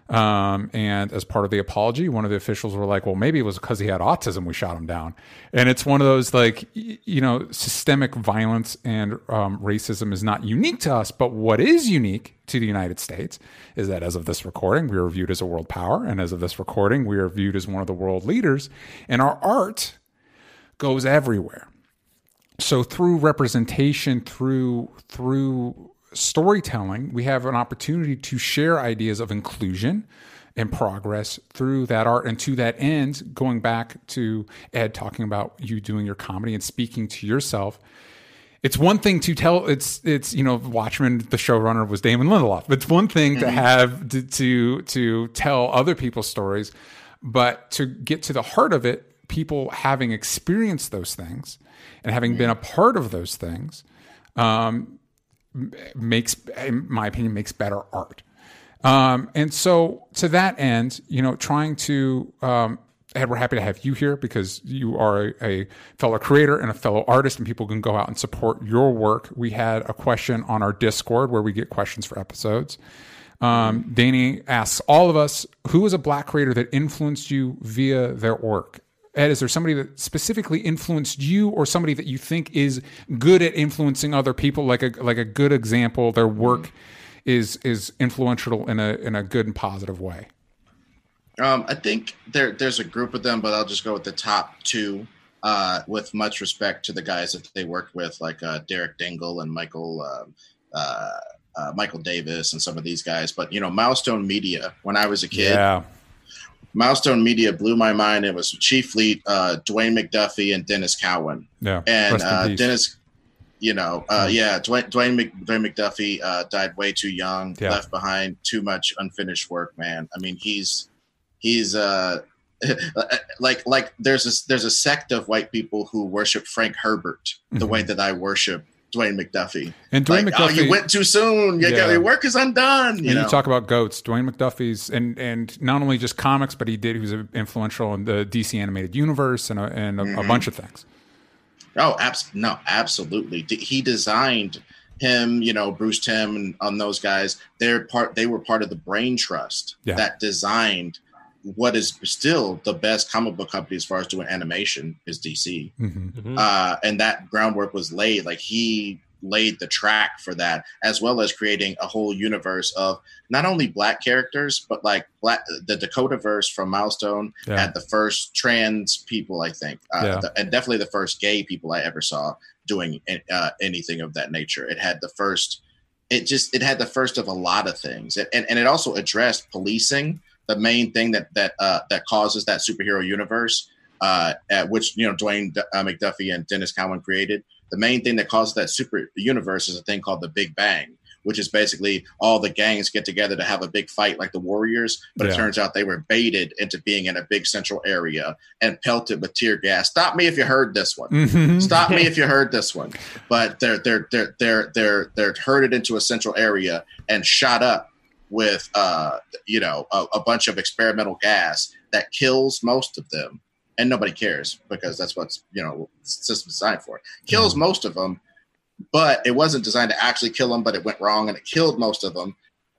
um, and as part of the apology, one of the officials were like, well, maybe it was because he had autism we shot him down. And it's one of those like, you know, systemic violence and um, racism is not unique to us. But what is unique to the United States is that as of this recording, we are viewed as a world power. And as of this recording, we are viewed as one of the world leaders. And our art goes everywhere. So through representation, through, through, storytelling, we have an opportunity to share ideas of inclusion and progress through that art. And to that end, going back to Ed talking about you doing your comedy and speaking to yourself, it's one thing to tell it's it's you know Watchmen the showrunner was Damon Lindelof. It's one thing mm-hmm. to have to, to to tell other people's stories, but to get to the heart of it, people having experienced those things and having mm-hmm. been a part of those things, um, makes, in my opinion, makes better art. Um, and so, to that end, you know, trying to, um, we're happy to have you here because you are a, a, fellow creator and a fellow artist, and people can go out and support your work. We had a question on our Discord where we get questions for episodes. Um, Danny asks all of us, who is a black creator that influenced you via their work? Ed, is there somebody that specifically influenced you, or somebody that you think is good at influencing other people, like a like a good example? Their work is is influential in a in a good and positive way. Um, I think there there's a group of them, but I'll just go with the top two. Uh, with much respect to the guys that they worked with, like uh, Derek Dingle and Michael uh, uh, uh, Michael Davis and some of these guys. But you know, Milestone Media. When I was a kid, yeah. Milestone Media blew my mind. It was chiefly uh, Dwayne McDuffie and Denys Cowan. Yeah, and uh, Denys, you know, uh, yeah, Dwayne Dwayne, Mc, Dwayne McDuffie uh, died way too young, yeah. left behind too much unfinished work. Man, I mean, he's he's uh, [laughs] like like there's a there's a sect of white people who worship Frank Herbert the mm-hmm. way that I worship Dwayne McDuffie. And Dwayne like, McDuffie, oh, you went too soon. You yeah. your work is undone. You and know? you talk about goats. Dwayne McDuffie's and and not only just comics, but he did. He was influential in the DC animated universe and a, and a, mm-hmm. a bunch of things. Oh, abs- no, absolutely. He designed him, you know, Bruce Timm and on those guys. They're part. They were part of the Brain Trust yeah. that designed what is still the best comic book company as far as doing animation is DC. Mm-hmm. Mm-hmm. Uh, and that groundwork was laid. Like he laid the track for that, as well as creating a whole universe of not only black characters, but like black the Dakota verse from Milestone yeah. had the first trans people, I think, uh, yeah. the, and definitely the first gay people I ever saw doing uh, anything of that nature. It had the first. It just it had the first of a lot of things, and, and, and it also addressed policing the main thing that that uh, that causes that superhero universe, uh, at which you know Dwayne uh, McDuffie and Denys Cowan created. The main thing that causes that super universe is a thing called the Big Bang, which is basically all the gangs get together to have a big fight like the Warriors. But Yeah. it turns out they were baited into being in a big central area and pelted with tear gas. Stop me if you heard this one. Mhm. Stop me [laughs] if you heard this one. But they're they're they're they're they're they're herded into a central area and shot up with uh you know a, a bunch of experimental gas that kills most of them and nobody cares because that's what's you know system designed for kills most of them but it wasn't designed to actually kill them but it went wrong and it killed most of them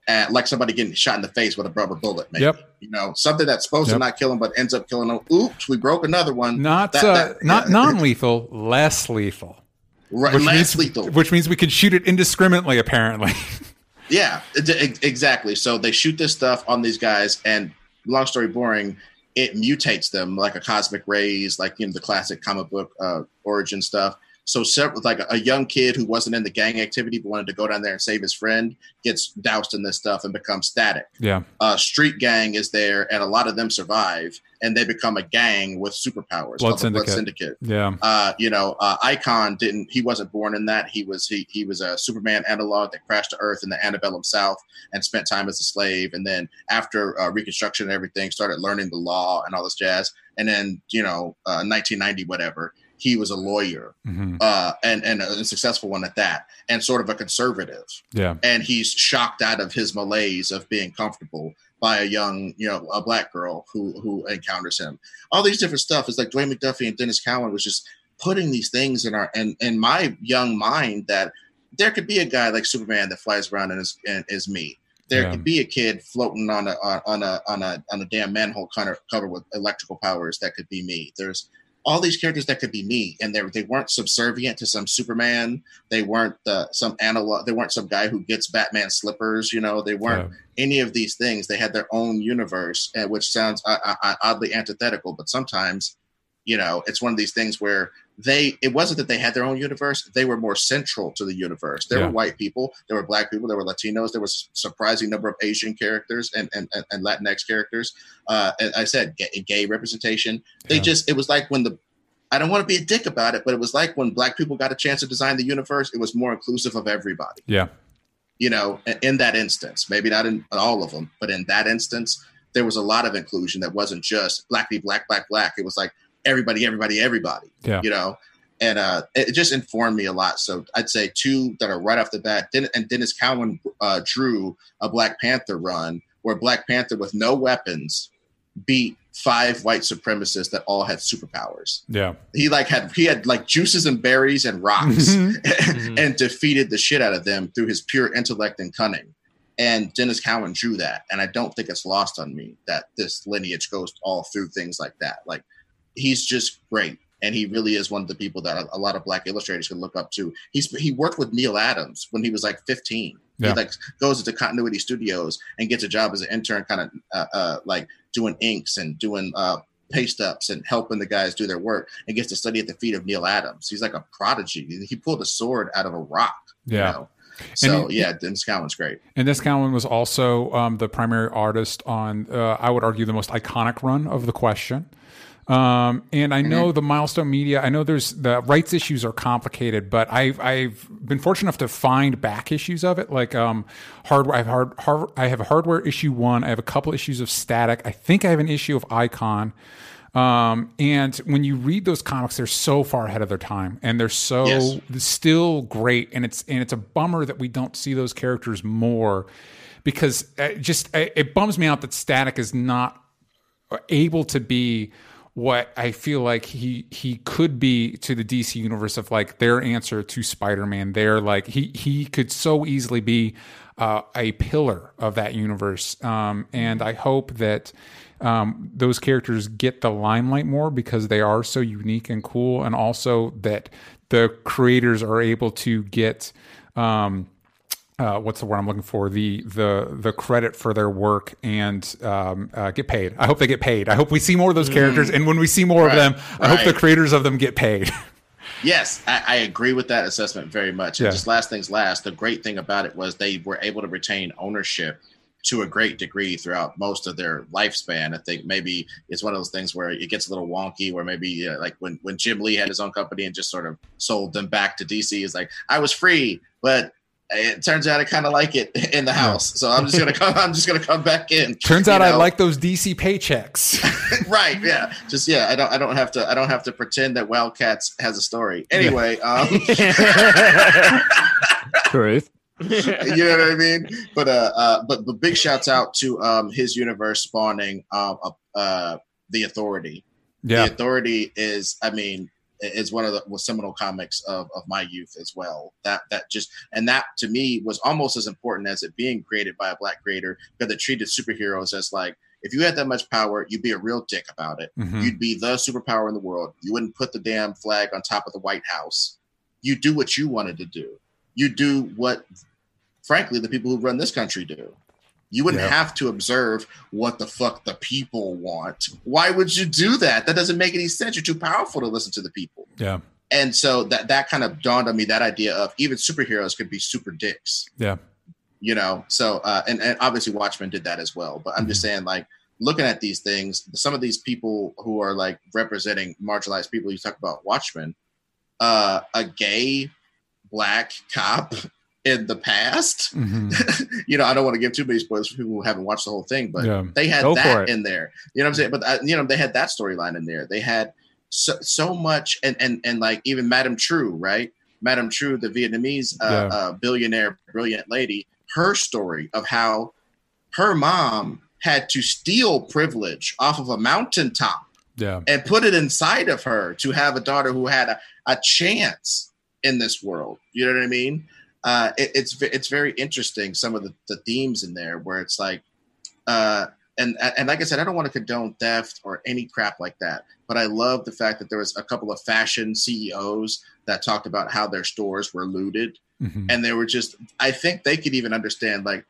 and like somebody getting shot in the face with a rubber bullet maybe Yep. you know something that's supposed Yep. to not kill them but ends up killing them oops we broke another one Not That- uh, that- not yeah. non-lethal, less lethal. right, Which less means, lethal which means we can shoot it indiscriminately. Apparently, [laughs] Yeah, exactly. So they shoot this stuff on these guys, and long story boring, it mutates them like a cosmic rays, like you know the classic comic book uh, origin stuff. So several, like a, young kid who wasn't in the gang activity but wanted to go down there and save his friend gets doused in this stuff and becomes static. yeah, Uh, Street Gang is there, and a lot of them survive, and they become a gang with superpowers. Blood the Blood Syndicate. Syndicate yeah, uh, you know, uh, Icon didn't. He wasn't born in that. He was he he was a Superman analog that crashed to Earth in the antebellum South and spent time as a slave. And then after uh, Reconstruction and everything, started learning the law and all this jazz. And then you know, uh, 1990 whatever, he was a lawyer hmm uh, and and a successful one at that, and sort of a conservative yeah, and he's shocked out of his malaise of being comfortable by a young, you know, a black girl who who encounters him. All these different stuff is like Dwayne McDuffie and Denys Cowan was just putting these things in our in, in my young mind that there could be a guy like Superman that flies around and is and is me. There Yeah. could be a kid floating on a on a on a on a damn manhole cover cover with electrical powers that could be me. There's all these characters that could be me, and they they weren't subservient to some Superman. They weren't the some analog. They weren't some guy who gets Batman slippers. You know, they weren't yeah. any of these things. They had their own universe, uh, which sounds uh, uh, oddly antithetical, but sometimes, you know, it's one of these things where they. It wasn't that they had their own universe; they were more central to the universe. There Yeah. were white people, there were black people, there were Latinos, there was a surprising number of Asian characters and and, and, Latinx characters. Uh, and I said gay, gay representation. They Yeah. just. It was like when the. I don't want to be a dick about it, but it was like when black people got a chance to design the universe. It was more inclusive of everybody yeah. you know, in- that instance, maybe not in all of them, but in that instance, there was a lot of inclusion that wasn't just black people, black, black, black. It was like everybody, everybody, everybody, Yeah. you know, and uh, it it just informed me a lot. So I'd say two that are right off the bat. Den- and Denys Cowan uh, drew a Black Panther run where Black Panther with no weapons beat five white supremacists that all had superpowers. Yeah. He like had he had like juices and berries and rocks Mhm. [laughs] and defeated the shit out of them through his pure intellect and cunning. And Denys Cowan drew that, and I don't think it's lost on me that this lineage goes all through things like that. Like he's just great, and he really is one of the people that a, lot of black illustrators can look up to. He's he worked with Neal Adams when he was like 15. Yeah. He like goes into Continuity Studios and gets a job as an intern, kind of uh, uh, like doing inks and doing uh, paste ups and helping the guys do their work, and gets to study at the feet of Neal Adams. He's like a prodigy. He pulled a sword out of a rock. you Yeah. know? So he- yeah, Denys Cowan's great. And this Cowan was also um, the primary artist on, uh, I would argue, the most iconic run of the question. Um, and I know the milestone media. I know there's the rights issues are complicated, but I've I've been fortunate enough to find back issues of it, like um, hardware. I've hard, hard I have hardware issue one. I have a couple issues of Static. I think I have an issue of Icon. Um, and when you read those comics, they're so far ahead of their time, and they're so Yes. still great. And it's and it's a bummer that we don't see those characters more, because it just it it bums me out that Static is not able to be what I feel like he he could be to the DC universe of like their answer to Spider-Man. They're like he he could so easily be uh, a pillar of that universe. Um, and I hope that um, those characters get the limelight more because they are so unique and cool, and also that the creators are able to get. Um, uh, what's the word I'm looking for? The the the credit for their work and um, uh, get paid. I hope they get paid. I hope we see more of those characters, and when we see more Right, of them, I hope the creators of them get paid. [laughs] Yes, I, I agree with that assessment very much. And Yeah. just last things last, the great thing about it was they were able to retain ownership to a great degree throughout most of their lifespan. I think maybe it's one of those things where it gets a little wonky, where maybe uh, like when, when Jim Lee had his own company and just sort of sold them back to DC, is like, I was free, but it turns out I kind of like it [laughs] in the house, so I'm just gonna [laughs] come. I'm just gonna come back in. Turns out I like those DC paychecks. [laughs] right? Yeah. Just yeah. I don't. I don't have to. I don't have to pretend that Wildcats has a story. Anyway. Um, Truth. you know what I mean? But uh, uh, but but big shouts out to um his universe spawning um uh, uh the Authority. Yeah. The Authority is. I mean, is one of the seminal comics of, of my youth as well. That that just and that to me was almost as important as it being created by a black creator because it treated superheroes as like if you had that much power, you'd be a real dick about it. Mhm. You'd be the superpower in the world. You wouldn't put the damn flag on top of the White House. You do what you wanted to do. You do what, frankly, the people who run this country do. You wouldn't Yeah. have to observe what the fuck the people want. Why would you do that? That doesn't make any sense. You're too powerful to listen to the people. Yeah. And so that that kind of dawned on me that idea of even superheroes could be super dicks Yeah. you know so uh and, and obviously watchmen did that as well but i'm just saying like looking at these things some of these people who are like representing marginalized people you talk about watchmen uh a gay black cop in the past Mhm. [laughs] you know i don't want to give too many spoilers for people who haven't watched the whole thing but Yeah. they had Go that in there you know what i'm saying but uh, you know they had that storyline in there they had so, so much and and and like even madame Trieu right madame Trieu the vietnamese uh, Yeah. uh, billionaire brilliant lady her story of how her mom had to steal privilege off of a mountaintop Yeah. and put it inside of her to have a daughter who had a, a chance in this world. You know what I mean? Uh, it, it's it's very interesting some of the, the themes in there where it's like, uh, and and like I said, I don't want to condone theft or any crap like that, but I love the fact that there was a couple of fashion CEOs that talked about how their stores were looted, Mhm. and they were just. I think they could even understand like.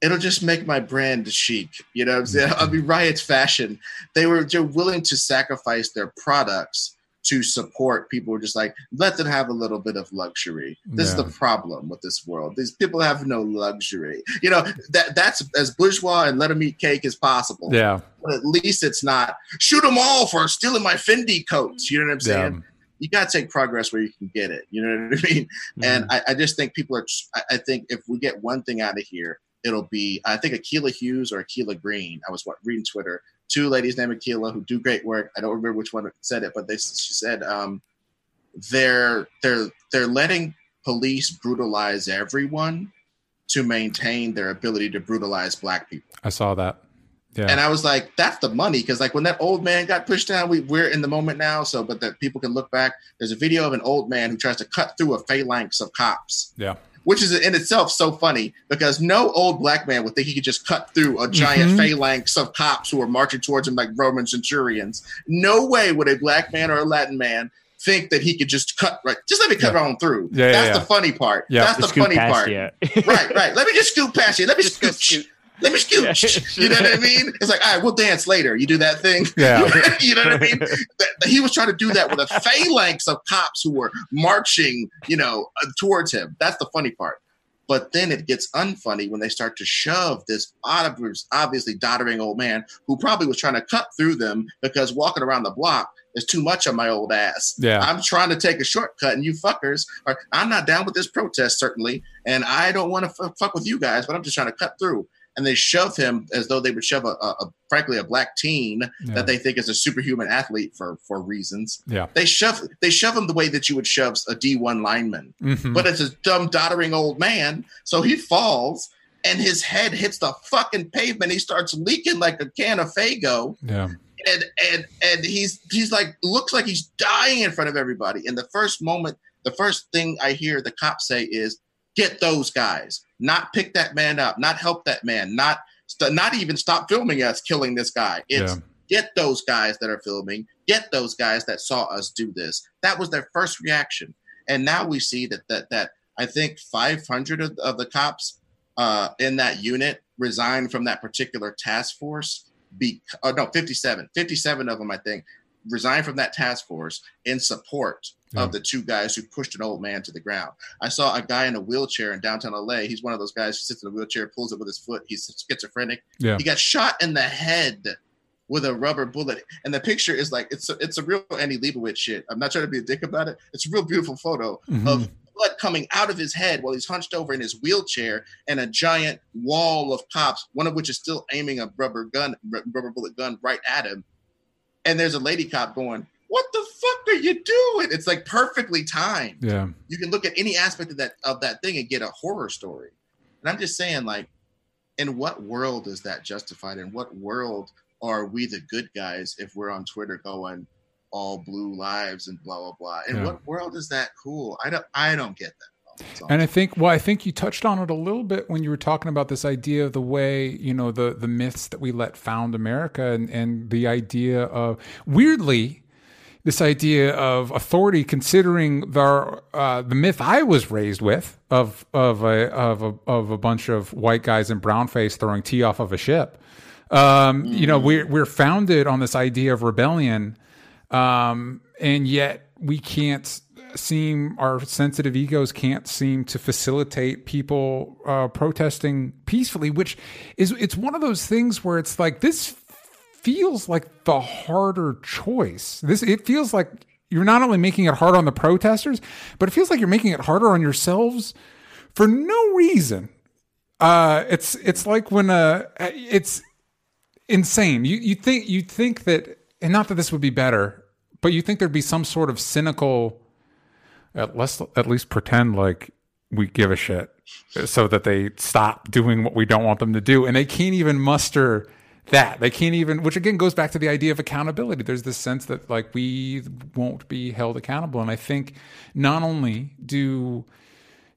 It'll just make my brand chic, you know. Saying? I'll be Riot's fashion they were just willing to sacrifice their products to support people who are just like let them have a little bit of luxury this Yeah. is the problem with this world these people have no luxury you know that that's as bourgeois and let them eat cake as possible Yeah. but at least it's not shoot them all for stealing my fendi coats you know what i'm saying Yeah. you got to take progress where you can get it you know what i mean mm-hmm. and I, I just think people are. I, I think if we get one thing out of here, it'll be. I think Akilah Hughes or Akilah Green. I was what, reading Twitter. Two ladies named Akila who do great work. I don't remember which one said it, but they she said um, they're they're they're letting police brutalize everyone to maintain their ability to brutalize black people. I saw that. Yeah. And I was like, that's the money. Cause like when that old man got pushed down, we, we're in the moment now. So, but that people can look back. There's a video of an old man who tries to cut through a phalanx of cops, yeah. Which is in itself so funny because no old black man would think he could just cut through a giant Mhm. phalanx of cops who are marching towards him like Roman centurions. No way would a black man or a Latin man think that he could just cut right. Just let me cut Yeah. on through. Yeah, That's yeah. the funny part. Yeah. That's the funny part. right, right. Let me just scoot past you. Let me Just scoot. Scoot. Let me scoot. Yeah. You know what I mean? It's like, all right, we'll dance later. You do that thing. Yeah. [laughs] you know what I mean? [laughs] He was trying to do that with a phalanx of cops who were marching, you know, uh, towards him. That's the funny part. But then it gets unfunny when they start to shove this obviously doddering old man who probably was trying to cut through them because walking around the block is too much of my old ass. Yeah. I'm trying to take a shortcut, and you fuckers are. I'm not down with this protest certainly, and I don't want to f- fuck with you guys, but I'm just trying to cut through. And they shove him as though they would shove a, a, a frankly a black teen Yeah. that they think is a superhuman athlete for for reasons. Yeah. They shove they shove him the way that you would shove a D1 lineman, Mhm. but it's a dumb doddering old man, so he falls and his head hits the fucking pavement. He starts leaking like a can of Faygo yeah. and and and he's he's like looks like he's dying in front of everybody. And the first moment, the first thing I hear the cops say is, "Get those guys, not pick that man up, not help that man, not st- not even stop filming us killing this guy. It's Yeah. get those guys that are filming, get those guys that saw us do this." That was their first reaction, and now we see that that that I think 500 of, of the cops uh, in that unit resigned from that particular task force be oh no 57 57 of them i think resigned from that task force in support Yeah. of the two guys who pushed an old man to the ground i saw a guy in a wheelchair in downtown la he's one of those guys who sits in a wheelchair pulls it with his foot he's schizophrenic Yeah. he got shot in the head with a rubber bullet and the picture is like it's a, it's a real annie leibovitz shit i'm not trying to be a dick about it it's a real beautiful photo Mhm. of blood coming out of his head while he's hunched over in his wheelchair, and a giant wall of cops, one of which is still aiming a rubber gun, rubber bullet gun right at him. And there's a lady cop going, "What the fuck are you doing?" It's like perfectly timed. Yeah, you can look at any aspect of that of that thing and get a horror story. And I'm just saying, like, in what world is that justified? In what world are we the good guys if we're on Twitter going all blue lives and blah blah blah? In yeah. what world is that cool? I don't I don't get that. And I think, well, I think you touched on it a little bit when you were talking about this idea of the way, you know, the the myths that we let found America, and and the idea of weirdly, this idea of authority, considering the uh, the myth I was raised with of of a of a of a bunch of white guys in brown face throwing tea off of a ship. Um, mm. You know, we're we're founded on this idea of rebellion, um, and yet we can't seem our sensitive egos can't seem to facilitate people uh, protesting peacefully, which is it's one of those things where it's like this feels like the harder choice. This it feels like you're not only making it hard on the protesters, but it feels like you're making it harder on yourselves for no reason. Uh, it's it's like when uh, it's insane. You you think you think that, and not that this would be better, but you think there'd be some sort of cynical. At least at least pretend like we give a shit, so that they stop doing what we don't want them to do, and they can't even muster that. They can't even which again goes back to the idea of accountability. There's this sense that like we won't be held accountable. And i think not only do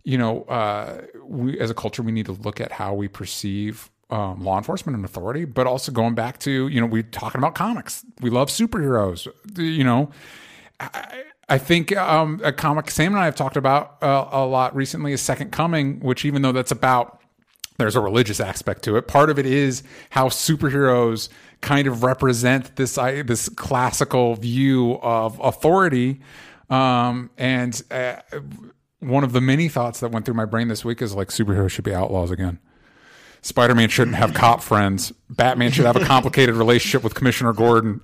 you know uh, we as a culture we need to look at how we perceive um, law enforcement and authority but also going back to you know we're talking about comics. We love superheroes you know. I, I think um, a comic Sam and I have talked about uh, a lot recently is Second Coming, which even though that's about there's a religious aspect to it. Part of it is how superheroes kind of represent this this classical view of authority. Um, and uh, one of the many thoughts that went through my brain this week is like superheroes should be outlaws again. Spider Man shouldn't have cop friends. Batman should have a complicated [laughs] relationship with Commissioner Gordon.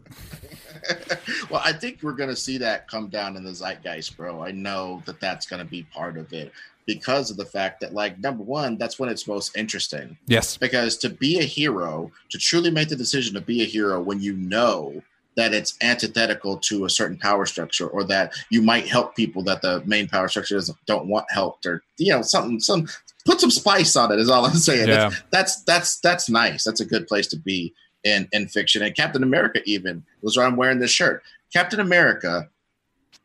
[laughs] well, I think we're going to see that come down in the zeitgeist, bro. I know that that's going to be part of it because of the fact that like number one that's when it's most interesting. Yes. Because to be a hero to truly make the decision to be a hero when you know that it's antithetical to a certain power structure or that you might help people that the main power structure doesn't don't want helped or you know something some put some spice on it is all i'm saying. Yeah. that's, that's that's that's nice. That's a good place to be in in fiction and captain america even was where i'm wearing this shirt captain america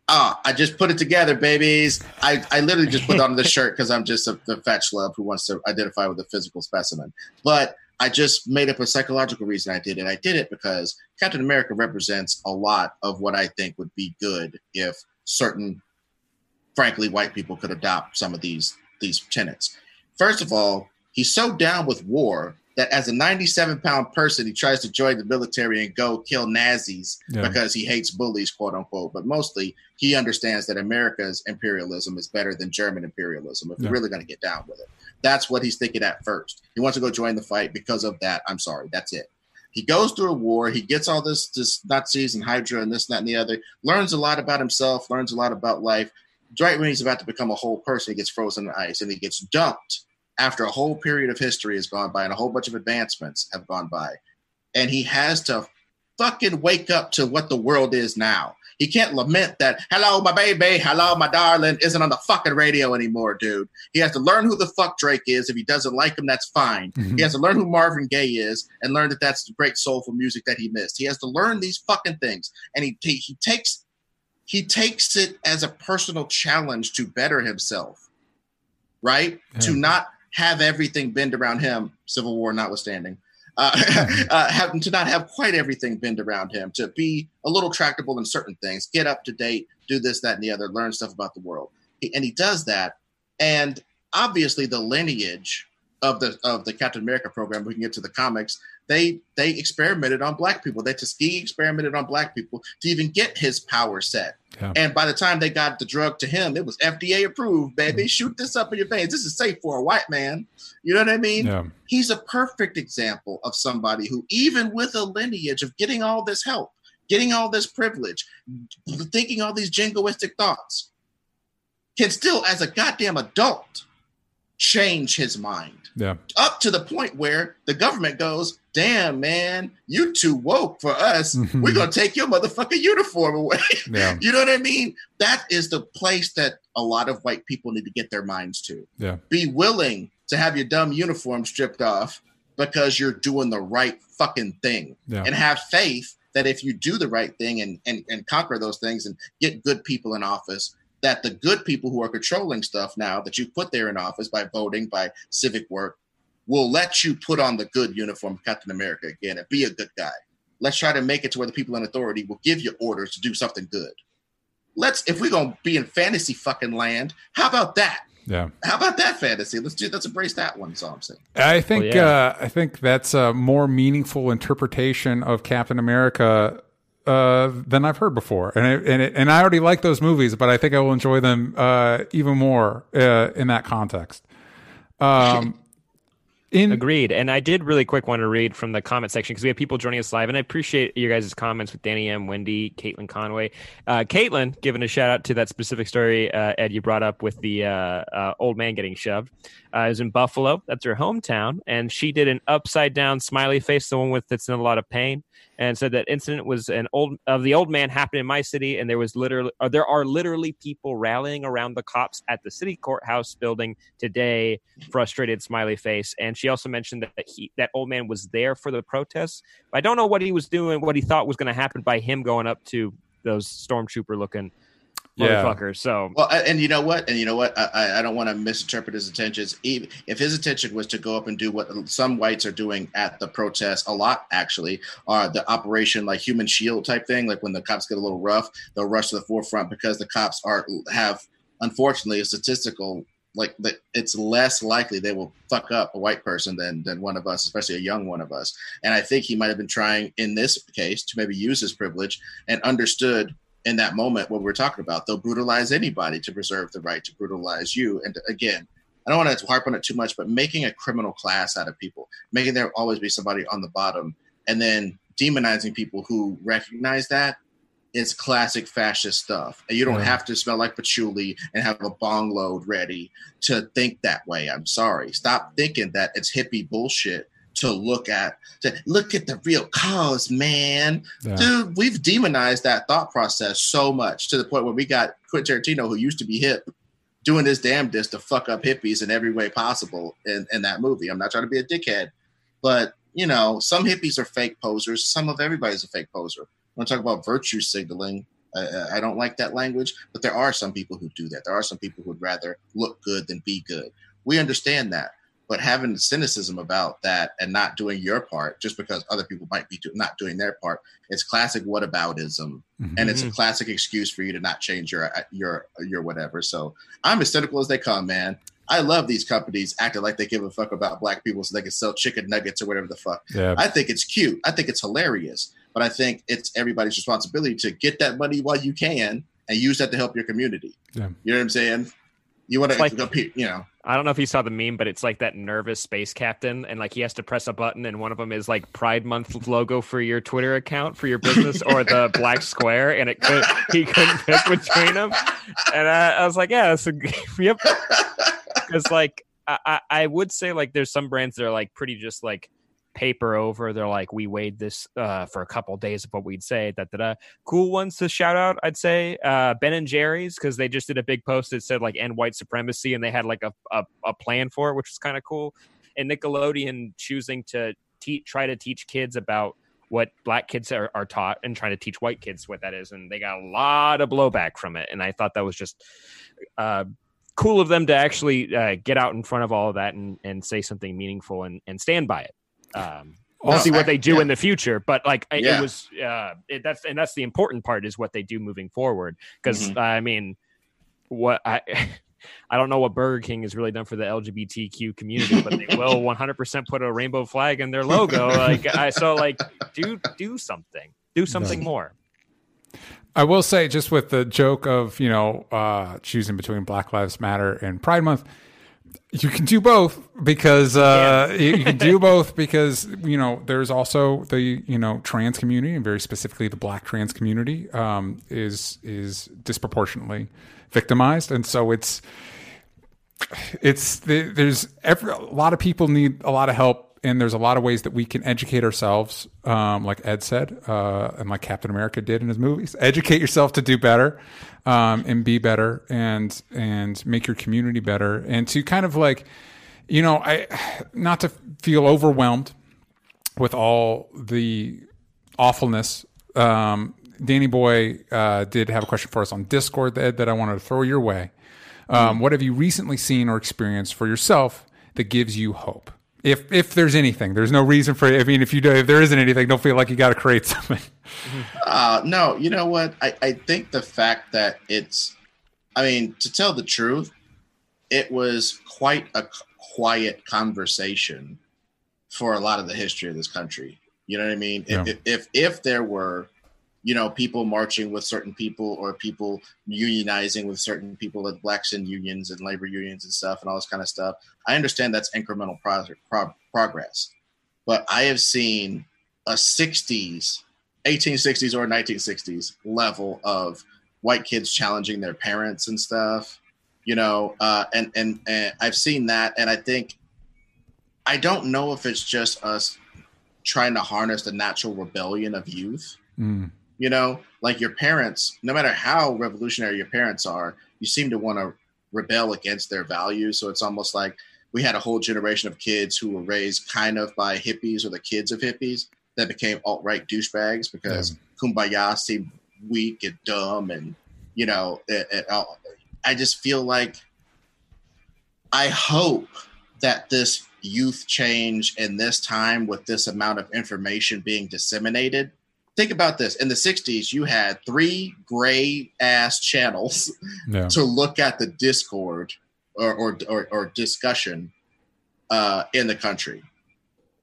Ah, I just put it together, babies. I, I literally just put on this [laughs] shirt because I'm just a, a fat schlub who wants to identify with a physical specimen. But I just made up a psychological reason I did it. I did it because Captain America represents a lot of what I think would be good if certain, frankly, white people could adopt some of these these tenets. First of all, he's so down with war that as a 97 pound person, he tries to join the military and go kill Nazis yeah. because he hates bullies, quote unquote. But mostly, he understands that America's imperialism is better than German imperialism if yeah. we're really going to get down with it. That's what he's thinking at first. He wants to go join the fight because of that. I'm sorry, that's it. He goes through a war. He gets all this, this Nazis and Hydra and this, and that, and the other. Learns a lot about himself. Learns a lot about life. Right when he's about to become a whole person, he gets frozen in the ice and he gets dumped after a whole period of history has gone by and a whole bunch of advancements have gone by. And he has to fucking wake up to what the world is now. He can't lament that, hello, my baby, hello, my darling, isn't on the fucking radio anymore, dude. He has to learn who the fuck Drake is. If he doesn't like him, that's fine. Mm-hmm. He has to learn who Marvin Gaye is and learn that that's the great soulful music that he missed. He has to learn these fucking things. And he, he, he takes he takes it as a personal challenge to better himself, right? Yeah. To not have everything bend around him, Civil War notwithstanding, uh, [laughs] uh, have, to not have quite everything bend around him, to be a little tractable in certain things, get up to date, do this, that, and the other, learn stuff about the world. He, and he does that. And obviously, the lineage of the of the Captain America program, we can get to the comics. They they experimented on black people. They Tuskegee experimented on black people to even get his power set. Yeah. And by the time they got the drug to him, it was FDA approved, baby. Mm-hmm. Shoot this up in your veins. This is safe for a white man. You know what I mean? Yeah. He's a perfect example of somebody who, even with a lineage of getting all this help, getting all this privilege, thinking all these jingoistic thoughts, can still, as a goddamn adult, change his mind. Yeah. Up to the point where the government goes, damn, man, you too woke for us. Mhm. We're going to take your motherfucking uniform away. [laughs] Yeah. you know what I mean? That is the place that a lot of white people need to get their minds to. Yeah. Be willing to have your dumb uniform stripped off because you're doing the right fucking thing Yeah. and have faith that if you do the right thing and, and, and conquer those things and get good people in office, that the good people who are controlling stuff now that you put there in office by voting, by civic work, will let you put on the good uniform of Captain America again and be a good guy. Let's try to make it to where the people in authority will give you orders to do something good. Let's, if we're gonna be in fantasy fucking land, how about that? Yeah. How about that fantasy? Let's do let's embrace that one. That's all I'm saying. I think Well, yeah. uh, I think that's a more meaningful interpretation of Captain America uh, than I've heard before, and I, and it, and I already like those movies, but I think I will enjoy them uh, even more uh, in that context. Um, [laughs] in Agreed. And I did really quick want to read from the comment section because we have people joining us live, and I appreciate your guys' comments with Danny M, Wendy, Caitlin Conway. Uh, Caitlin, giving a shout out to that specific story, uh, Ed, you brought up with the uh, uh, old man getting shoved. Uh, is in Buffalo. That's her hometown, and she did an upside down smiley face, the one with that's in a lot of pain, and said that incident was an old of the old man happened in my city, and there was literally or there are literally people rallying around the cops at the city courthouse building today frustrated smiley face. And she also mentioned that he that old man was there for the protests. I don't know what he was doing what he thought was going to happen by him going up to those stormtrooper looking Yeah. motherfuckers so Well, a- and you know what? And you know what? I, I- I don't want to misinterpret his intentions. Even if his intention was to go up and do what some whites are doing at the protest, a lot actually, are the operation like human shield type thing. Like when the cops get a little rough, they'll rush to the forefront because the cops are have, unfortunately, a statistical like that. It's less likely they will fuck up a white person than than one of us, especially a young one of us. And I think he might have been trying in this case to maybe use his privilege and understood in that moment what we're talking about. They'll brutalize anybody to preserve the right to brutalize you. And again, I don't want to harp on it too much, but making a criminal class out of people, making there always be somebody on the bottom, and then demonizing people who recognize that is classic fascist stuff. And you don't Yeah. have to smell like patchouli and have a bong load ready to think that way. I'm sorry. Stop thinking that it's hippie bullshit to look at to look at the real cause, man. Yeah. Dude, we've demonized that thought process so much to the point where we got Quentin Tarantino, who used to be hip, doing his damnedest to fuck up hippies in every way possible in, in that movie. I'm not trying to be a dickhead, but you know, some hippies are fake posers. Some of everybody's a fake poser. When I talk about virtue signaling, I, I don't like that language, but there are some people who do that. There are some people who would rather look good than be good. We understand that but having cynicism about that and not doing your part just because other people might be do- not doing their part it's classic whataboutism. Mhm. and it's a classic excuse for you to not change your your your whatever. So i'm as cynical as they come man. I love these companies acting like they give a fuck about black people so they can sell chicken nuggets or whatever the fuck. Yeah. i think it's cute. I think it's hilarious. But i think it's everybody's responsibility to get that money while you can and use that to help your community. Yeah. you know what i'm saying you want to Like- compete you know. I don't know if you saw the meme, but it's like that nervous space captain, and like he has to press a button, and one of them is like Pride Month logo for your Twitter account for your business, or the [laughs] black square, and it could he couldn't pick between them, and I, I was like, yeah, that's [laughs] a yep, because like I, I I would say like there's some brands that are like pretty just like paper over. They're like we weighed this uh, for a couple days of what we'd say. Da, da, da. Cool ones to shout out, I'd say uh, Ben and Jerry's because they just did a big post that said like end white supremacy and they had like a a, a plan for it, which was kind of cool. And Nickelodeon choosing to te- try to teach kids about what black kids are, are taught and trying to teach white kids what that is and they got a lot of blowback from it and i thought that was just uh, cool of them to actually uh, get out in front of all of that and, and say something meaningful and, and stand by it um, we'll Also- see what they do Yeah. in the future but like I- Yeah. it was uh, it, that's and that's the important part is what they do moving forward because Mhm. i mean what i [laughs] I don't know what Burger King has really done for the LGBTQ community, but they will [laughs] 100% put a rainbow flag in their logo. Like, I so like, do do something, do something Right. more. I will say, just with the joke of you know uh, choosing between Black Lives Matter and Pride Month, You can do both because uh, [laughs] you, you can do [laughs] both because you know there's also the you know trans community and very specifically the black trans community um, is is disproportionately victimized, and so it's it's there's every, a lot of people need a lot of help and there's a lot of ways that we can educate ourselves um, like ed said uh, and like captain america did in his movies educate yourself to do better um, and be better and and make your community better and to kind of like you know i not to feel overwhelmed with all the awfulness um, danny boy uh, did have a question for us on discord ed that i wanted to throw your way um, what have you recently seen or experienced for yourself that gives you hope? If if there's anything, there's no reason for. I mean, if you do, if there isn't anything, don't feel like you got to create [laughs] something. Uh, no, you know what? I, I think the fact that it's, I mean, to tell the truth, it was quite a quiet conversation for a lot of the history of this country. You know what I mean? Yeah. If, if if there were you know, people marching with certain people or people unionizing with certain people at blacks in unions and labor unions and stuff and all this kind of stuff. I understand that's incremental pro- pro- progress, but I have seen a 60s, 1860s or 1960s level of white kids challenging their parents and stuff, you know, uh, and, and, and I've seen that. And I think, I don't know if it's just us trying to harness the natural rebellion of youth. Mm you know, like your parents, no matter how revolutionary your parents are, you seem to want to rebel against their values. So it's almost like we had a whole generation of kids who were raised kind of by hippies or the kids of hippies that became alt right douchebags because yeah. kumbaya seemed weak and dumb. And, you know, it, it, I just feel like I hope that this youth change in this time with this amount of information being disseminated think about this in the 60s you had three gray ass channels yeah. [laughs] to look at the discord or or, or, or discussion uh, in the country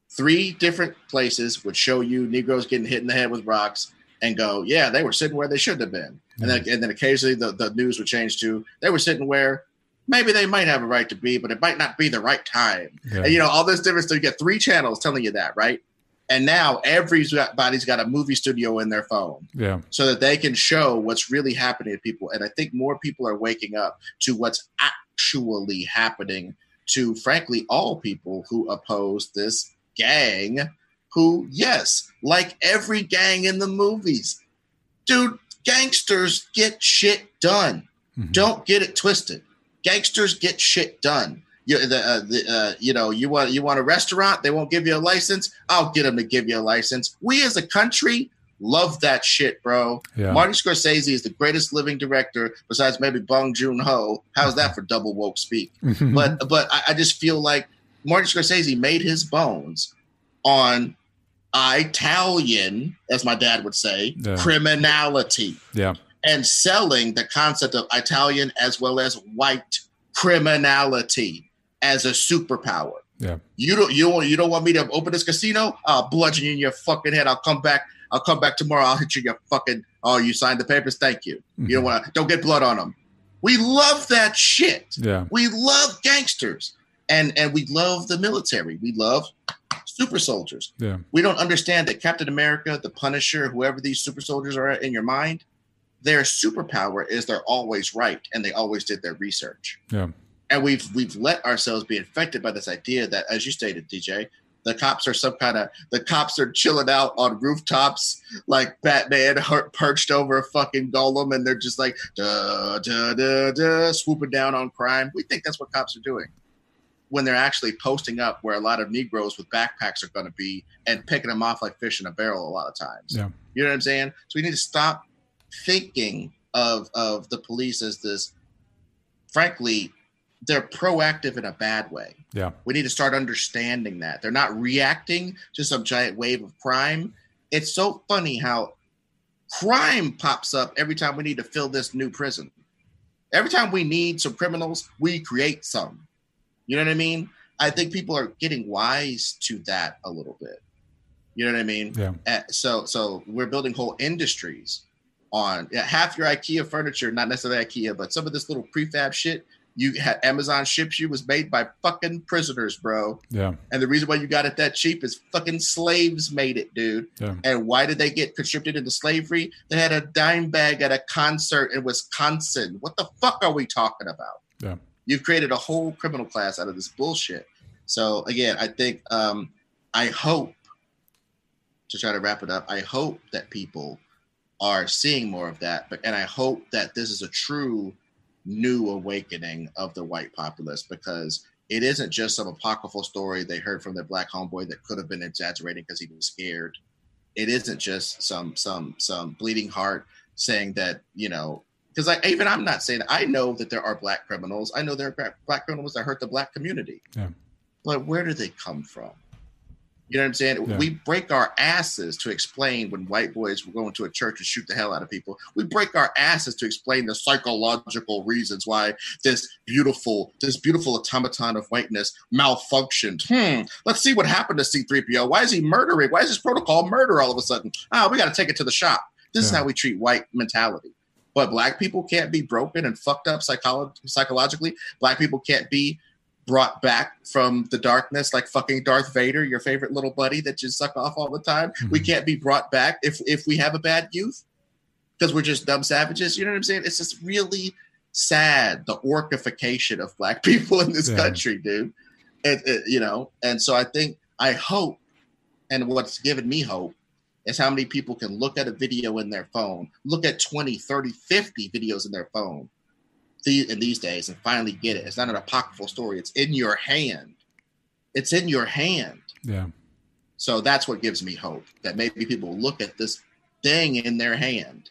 three different places would show you negroes getting hit in the head with rocks and go yeah they were sitting where they should have been and then mm. and then occasionally the, the news would change to they were sitting where maybe they might have a right to be but it might not be the right time yeah. and you know all this difference so you get three channels telling you that right and now everybody's got a movie studio in their phone. Yeah. So that they can show what's really happening to people. And I think more people are waking up to what's actually happening to, frankly, all people who oppose this gang, who, yes, like every gang in the movies, dude, gangsters get shit done. Mm-hmm. Don't get it twisted. Gangsters get shit done you, the, uh, the, uh, you know, you want you want a restaurant, they won't give you a license. I'll get them to give you a license. We as a country love that shit, bro. Yeah. Martin Scorsese is the greatest living director besides maybe Bong Joon Ho. How's that for double woke speak? [laughs] but but I, I just feel like Martin Scorsese made his bones on Italian, as my dad would say, yeah. criminality. Yeah. And selling the concept of Italian as well as white criminality as a superpower. Yeah. You don't you don't you don't want me to open this casino? I'll bludgeon you in your fucking head. I'll come back. I'll come back tomorrow. I'll hit you in your fucking. Oh, you signed the papers. Thank you. Mm-hmm. You don't want to. Don't get blood on them. We love that shit. Yeah. We love gangsters, and and we love the military. We love super soldiers. Yeah. We don't understand that Captain America, the Punisher, whoever these super soldiers are in your mind, their superpower is they're always right and they always did their research. Yeah and we've we've let ourselves be infected by this idea that, as you stated, DJ, the cops are some kind of the cops are chilling out on rooftops like Batman [laughs] perched over a fucking golem, and they're just like da da da da swooping down on crime. We think that's what cops are doing when they're actually posting up where a lot of Negroes with backpacks are going to be and picking them off like fish in a barrel a lot of times. Yeah. You know what I'm saying? So we need to stop thinking of of the police as this, frankly, they're proactive in a bad way. Yeah. We need to start understanding that. They're not reacting to some giant wave of crime. It's so funny how crime pops up every time we need to fill this new prison. Every time we need some criminals, we create some. You know what I mean? I think people are getting wise to that a little bit. You know what I mean? Yeah. Uh, so so we're building whole industries on yeah, half your IKEA furniture, not necessarily IKEA, but some of this little prefab shit you had Amazon ships you was made by fucking prisoners, bro. Yeah. And the reason why you got it that cheap is fucking slaves made it, dude. Yeah. And why did they get conscripted into slavery? They had a dime bag at a concert in Wisconsin. What the fuck are we talking about? Yeah. You've created a whole criminal class out of this bullshit. So again, I think um, I hope to try to wrap it up. I hope that people are seeing more of that, but and I hope that this is a true new awakening of the white populace because it isn't just some apocryphal story they heard from their black homeboy that could have been exaggerating because he was scared. It isn't just some some some bleeding heart saying that you know because I even I'm not saying I know that there are black criminals. I know there are black criminals that hurt the black community. Yeah. But where do they come from? You know what I'm saying? Yeah. We break our asses to explain when white boys were going to a church and shoot the hell out of people. We break our asses to explain the psychological reasons why this beautiful, this beautiful automaton of whiteness malfunctioned. Hmm. Let's see what happened to C3PO. Why is he murdering? Why is this protocol murder all of a sudden? Ah, we got to take it to the shop. This is how we treat white mentality. But black people can't be broken and fucked up psycholo- psychologically. Black people can't be brought back from the darkness like fucking Darth Vader, your favorite little buddy that you suck off all the time. We Mhm. can't be brought back if if we have a bad youth because we're just dumb savages. You know what I'm saying? It's just really sad the orcification of black [laughs] people in this Yeah. country, dude. It, it, you know, and so I think I hope, and what's given me hope is how many people can look at a video in their phone, look at 20, 30, 50 videos in their phone in these days and finally get it. It's not an apocryphal story. It's in your hand. It's in your hand. Yeah. So that's what gives me hope that maybe people look at this thing in their hand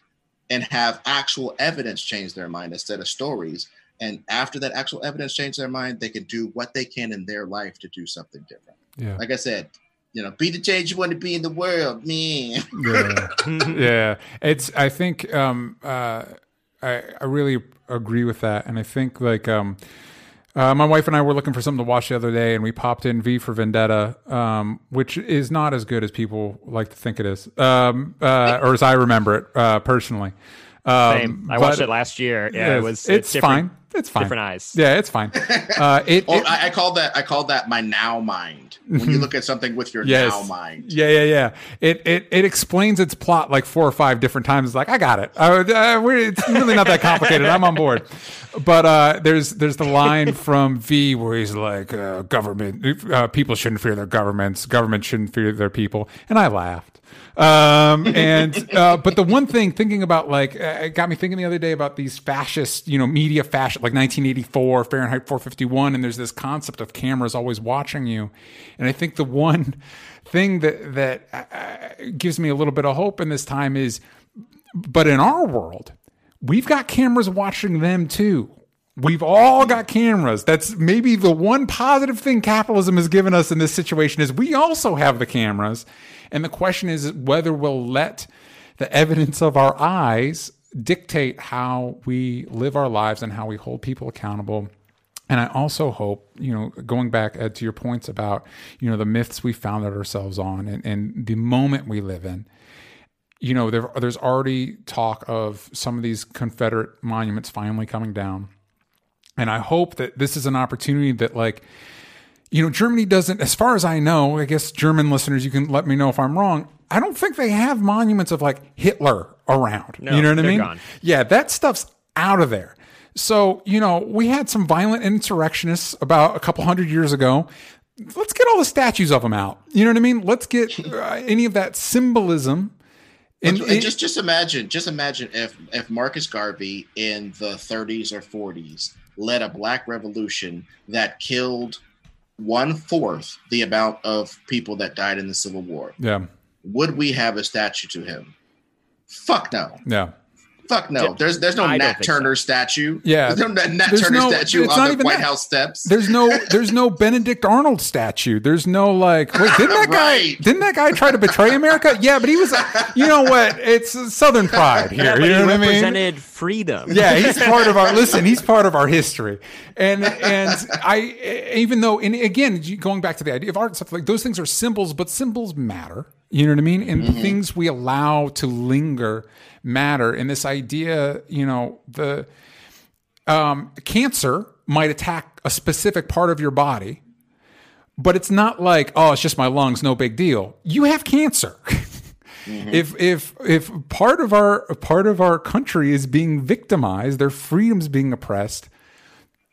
and have actual evidence change their mind instead of stories. And after that actual evidence change their mind, they can do what they can in their life to do something different. Yeah. Like I said, you know, be the change you want to be in the world, man. [laughs] Yeah. [laughs] yeah it's i think um uh i i really agree with that and i think like um uh, my wife and I were looking for something to watch the other day, and we popped in V for Vendetta, um, which is not as good as people like to think it is, um, uh, or as I remember it uh, personally. Um, Same. I but- watched it last year. Yeah, it was. It's, different- fine. It's fine. Different eyes. Yeah, it's fine. [laughs] Uh, it, Oh, it- I, I call that I called that my now mind. When you look at something with your Yes. now mind. Yeah, yeah, yeah. It it it explains its plot like four or five different times. It's like I got it. Uh, uh, we're, it's really not that complicated. I'm on board. But uh, there's there's the line from V where he's like, uh, "Government uh, people shouldn't fear their governments. Government shouldn't fear their people." And I laughed. Um, [laughs] and uh, but the one thing thinking about like uh, it got me thinking the other day about these fascist, you know, media fascist, like 1984 Fahrenheit 451, and there's this concept of cameras always watching you, and I think the one thing that that uh, gives me a little bit of hope in this time is, but in our world, we've got cameras watching them too. We've all got cameras. That's maybe the one positive thing capitalism has given us in this situation is we also have the cameras. And the question is whether we'll let the evidence of our eyes dictate how we live our lives and how we hold people accountable. And I also hope, you know, going back Ed, to your points about, you know, the myths we founded ourselves on and, and the moment we live in, you know, there, there's already talk of some of these Confederate monuments finally coming down. And I hope that this is an opportunity that, like, you know, Germany doesn't, as far as I know, I guess German listeners, you can let me know if I'm wrong. I don't think they have monuments of like Hitler around. No, you know what I mean? gone. Yeah, that stuff's out of there. So, you know, we had some violent insurrectionists about a couple hundred years ago. Let's get all the statues of them out. You know what I mean? Let's get [laughs] uh, any of that symbolism. And, And, just just imagine, just imagine if if Marcus Garvey in the 30s or 40s led a black revolution that killed one fourth the amount of people that died in the Civil War, yeah, would we have a statue to him? Fuck no. yeah. Fuck no. There's there's no I Nat think Turner statue. Yeah. There's no Nat Nat There's Turner no- statue it's not on the even White that. House steps. There's no there's no Benedict Arnold statue. There's no like wait, didn't that guy didn't that guy try to betray America? Yeah, but he was you know what? It's Southern pride here. Yeah, you know he what I mean? represented freedom. Yeah, he's [laughs] part of our listen. He's part of our history, and and I even though and again going back to the idea of art and stuff like those things are symbols, but symbols matter. You know what I mean? And the things we allow to linger matter. And this idea, you know, the um, cancer might attack a specific part of your body, but it's not like, oh, it's just my lungs, no big deal. You have cancer. [laughs] Mm-hmm. If if if part of our part of our country is being victimized, their freedom's being oppressed,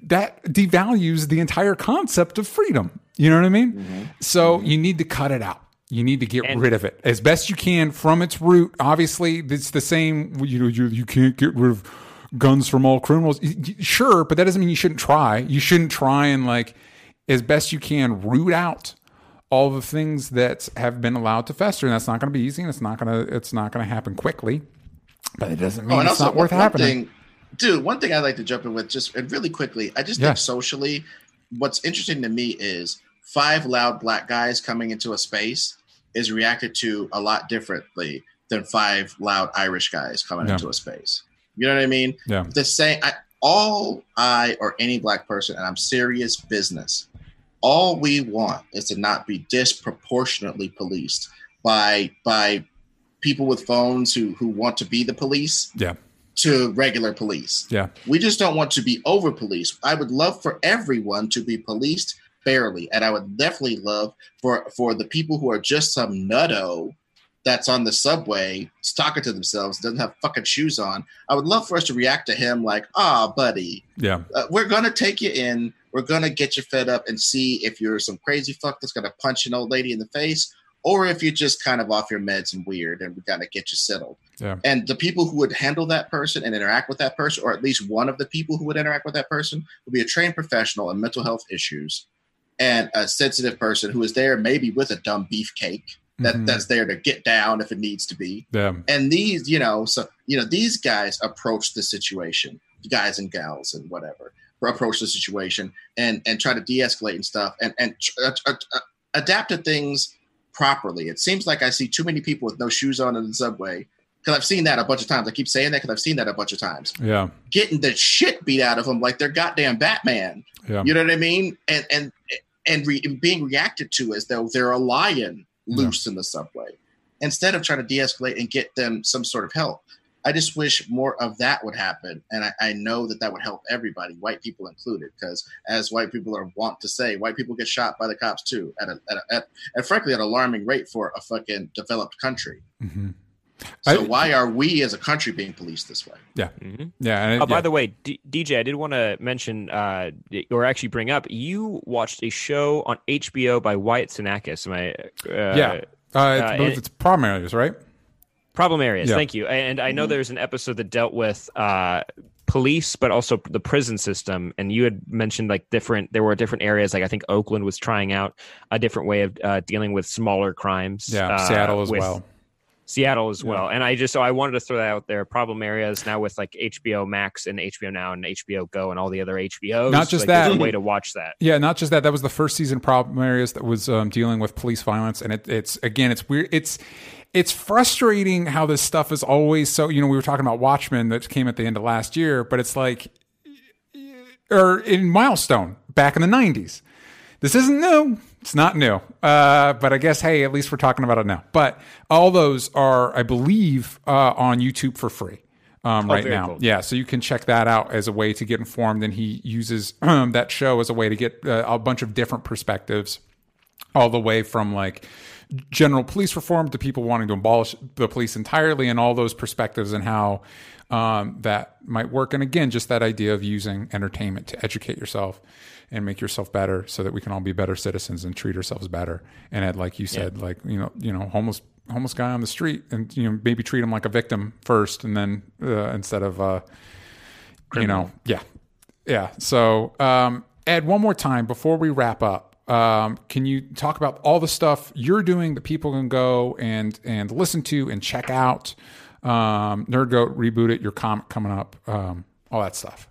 that devalues the entire concept of freedom. You know what I mean? Mm-hmm. So mm-hmm. you need to cut it out. You need to get and, rid of it as best you can from its root. Obviously, it's the same. You know, you you can't get rid of guns from all criminals. Sure, but that doesn't mean you shouldn't try. You shouldn't try and like as best you can root out all the things that have been allowed to fester. And that's not going to be easy, and it's not going to it's not going to happen quickly. But it doesn't mean oh, it's not worth happening. Thing, dude, one thing I'd like to jump in with just and really quickly, I just yeah. think socially, what's interesting to me is five loud black guys coming into a space is reacted to a lot differently than five loud Irish guys coming yeah. into a space. You know what I mean? Yeah. The same. I, all I or any black person, and I'm serious business. All we want is to not be disproportionately policed by by people with phones who who want to be the police. Yeah. To regular police. Yeah. We just don't want to be over policed. I would love for everyone to be policed fairly, and I would definitely love for for the people who are just some nutto that's on the subway talking to themselves, doesn't have fucking shoes on. I would love for us to react to him like, ah, buddy, yeah, uh, we're gonna take you in. We're gonna get you fed up and see if you're some crazy fuck that's gonna punch an old lady in the face, or if you're just kind of off your meds and weird, and we gotta get you settled. Yeah. And the people who would handle that person and interact with that person, or at least one of the people who would interact with that person, would be a trained professional in mental health issues and a sensitive person who is there maybe with a dumb beefcake that mm-hmm. that's there to get down if it needs to be. Yeah. And these, you know, so you know, these guys approach the situation, guys and gals and whatever, approach the situation and and try to de-escalate and stuff and and uh, uh, uh, adapt to things properly. It seems like I see too many people with no shoes on in the subway because I've seen that a bunch of times. I keep saying that because I've seen that a bunch of times. Yeah, getting the shit beat out of them like they're goddamn Batman. Yeah, you know what I mean? And and and re- being reacted to as though they're a lion loose yeah. in the subway instead of trying to de-escalate and get them some sort of help i just wish more of that would happen and i, I know that that would help everybody white people included because as white people are wont to say white people get shot by the cops too at a, at, a, at and frankly at an alarming rate for a fucking developed country mm-hmm. So I, why are we as a country being policed this way? Yeah, mm-hmm. yeah. oh, by the way, D- DJ, I did want to mention uh, or actually bring up you watched a show on HBO by Wyatt Cenac's. Am I? Uh, yeah, uh, uh it's problem areas, right? Problem areas. Yeah. Thank you. And I know mm-hmm. there's an episode that dealt with uh, police, but also the prison system. And you had mentioned like different. There were different areas. Like I think Oakland was trying out a different way of uh, dealing with smaller crimes. Yeah, Seattle as with, well Seattle as well. Yeah. And I just so I wanted to throw that out there. Problem areas now with like HBO Max and HBO Now and HBO Go and all the other HBOs. Not just like, that way to watch that. Yeah, not just that. That was the first season problem areas that was um, dealing with police violence, and it, it's again, it's weird. It's it's frustrating how this stuff is always so. You know, we were talking about Watchmen that came at the end of last year, but it's like, or in Milestone back in the '90s. This isn't new. It's not new. Uh, but I guess, hey, at least we're talking about it now. But all those are, I believe, uh, on YouTube for free. Um, oh, right now. Cool. Yeah, so you can check that out as a way to get informed. And he uses um, [clears throat] that show as a way to get uh, a bunch of different perspectives, all the way from like general police reform to people wanting to abolish the police entirely, and all those perspectives and how um, that might work. And again, just that idea of using entertainment to educate yourself and make yourself better so that we can all be better citizens and treat ourselves better. And Ed, like you said, yeah. like, you know, you know, homeless, homeless guy on the street and, you know, maybe treat him like a victim first and then, uh, instead of, uh, you know, yeah. Yeah. So, um, Ed, one more time before we wrap up, um, can you talk about all the stuff you're doing that people can go and and listen to and check out? Um, Nerd Goat reboot it, your comic coming up, um, all that stuff.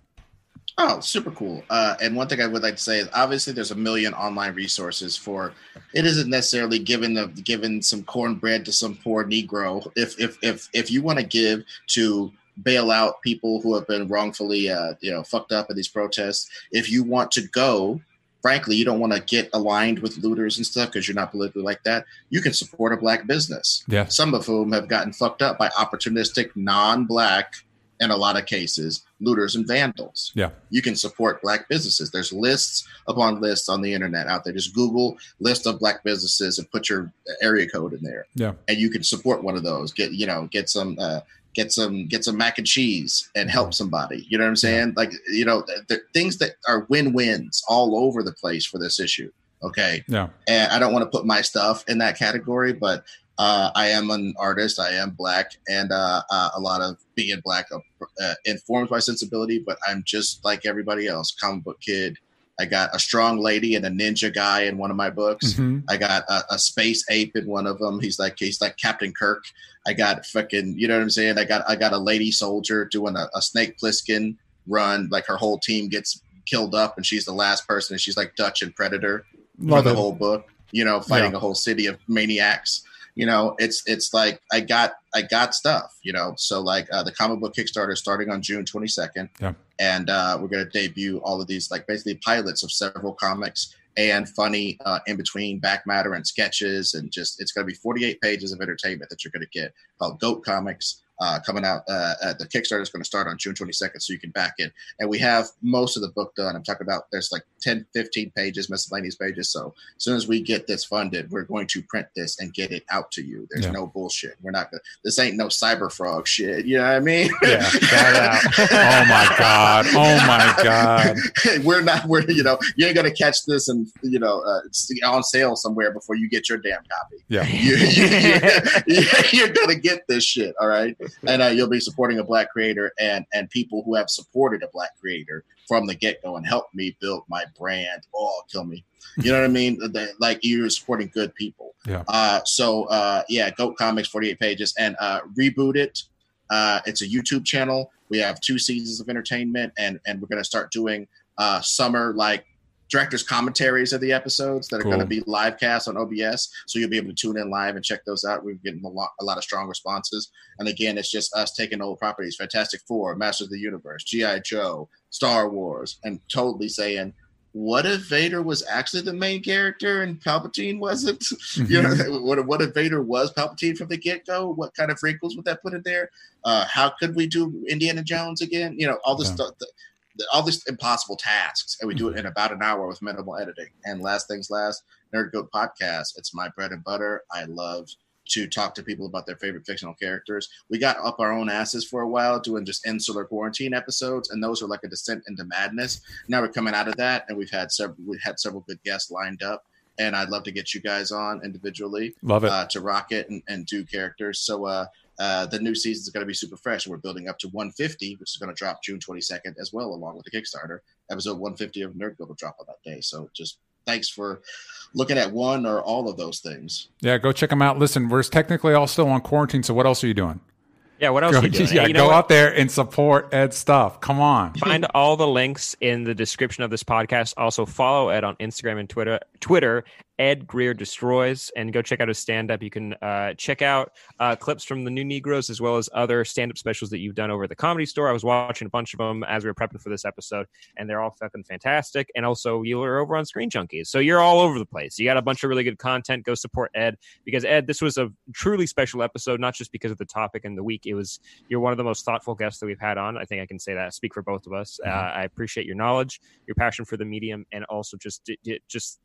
Oh, super cool. Uh, and one thing I would like to say is obviously there's a million online resources for it isn't necessarily giving the giving some cornbread to some poor Negro. If if if if you want to give to bail out people who have been wrongfully uh, you know fucked up in these protests, if you want to go frankly, you don't want to get aligned with looters and stuff because you're not politically like that, you can support a black business. Yeah. Some of whom have gotten fucked up by opportunistic, non black in a lot of cases looters and vandals. Yeah. You can support black businesses. There's lists upon lists on the internet out there. Just Google list of black businesses and put your area code in there. Yeah. And you can support one of those. Get you know, get some uh get some get some mac and cheese and help somebody. You know what I'm saying? Like you know, th- th- things that are win-wins all over the place for this issue. Okay. Yeah. And I don't want to put my stuff in that category, but uh, I am an artist. I am black, and uh, uh, a lot of being black uh, informs my sensibility. But I'm just like everybody else, comic book kid. I got a strong lady and a ninja guy in one of my books. Mhm. I got a, a space ape in one of them. He's like he's like Captain Kirk. I got fucking you know what I'm saying. I got I got a lady soldier doing a, a Snake Plissken run. Like her whole team gets killed up, and she's the last person. And she's like Dutch and Predator for Love the it. whole book. You know, fighting Yeah. a whole city of maniacs. You know, it's it's like I got I got stuff. You know, so like uh, the comic book Kickstarter is starting on June 22nd, Yeah. and uh, we're gonna debut all of these like basically pilots of several comics and funny uh, in between back matter and sketches and just it's gonna be 48 pages of entertainment that you're gonna get called Goat Comics. Uh, coming out, uh, uh, the Kickstarter is going to start on June 22nd, so you can back it and we have most of the book done. I'm talking about there's like 10, 15 pages, miscellaneous pages. So as soon as we get this funded, we're going to print this and get it out to you. There's Yeah. no bullshit. We're not gonna this ain't no Cyberfrog shit. You know what I mean? Yeah. Oh my god. Oh my god. [laughs] we're not we're you know, you ain't gonna catch this and you know uh, on sale somewhere before you get your damn copy. Yeah. You, you, you, [laughs] are gonna get this shit, all right? And uh, you'll be supporting a black creator and and people who have supported a black creator from the get go and helped me build my brand. Oh, kill me. You know what I mean? The- Like you're supporting good people. Yeah. Uh, so uh, yeah, Goat Comics, 48 pages, and uh, reboot it. Uh, it's a YouTube channel. We have two seasons of entertainment, and and we're gonna start doing uh, summer like director's commentaries of the episodes that are Cool. going to be live cast on OBS. So you'll be able to tune in live and check those out. We're getting a lot, a lot of strong responses. And again, it's just us taking old properties, Fantastic Four, Masters of the Universe, GI Joe, Star Wars, and totally saying. What if Vader was actually the main character and Palpatine wasn't? [laughs] You know, what, if- what if Vader was Palpatine from the get go? What kind of wrinkles would that put in there? Uh, how could we do Indiana Jones again? You know, all this Yeah. stuff, all these impossible tasks, and we do it in about an hour with minimal editing. And last things last, Nerd Goat Podcast. It's my bread and butter. I love to talk to people about their favorite fictional characters. We got up our own asses for a while doing just insular quarantine episodes, and those are like a descent into madness. Now we're coming out of that, and we've had several we had several good guests lined up. And I'd love to get you guys on individually Love it. uh, to rock it and, and do characters. So uh, uh, the new season is going to be super fresh, and we're building up to 150, which is going to drop June 22nd as well, along with the Kickstarter. Episode 150 of Nerd Goat will drop on that day. So just thanks for looking at one or all of those things. Yeah, go check them out. Listen, we're technically all still on quarantine, so what else are you doing? Yeah, what else Go, are you doing? [laughs] yeah, you know go what? out there and support Ed's stuff. Come on. Find all the links in the description of this podcast. Also, follow Ed on Instagram and Twitter. Twitter, Ed Greer Destroys, and go check out his stand up. You can uh, check out uh, clips from the New Negroes as well as other stand up specials that you've done over at the Comedy Store. I was watching a bunch of them as we were prepping for this episode, and they're all fucking fantastic. And also, you are over on Screen Junkies, so you're all over the place. You got a bunch of really good content. Go support Ed because Ed, this was a truly special episode, not just because of the topic and the week. It was you're one of the most thoughtful guests that we've had on. I think I can say that. Speak for both of us. Uh, I appreciate your knowledge, your passion for the medium, and also just just.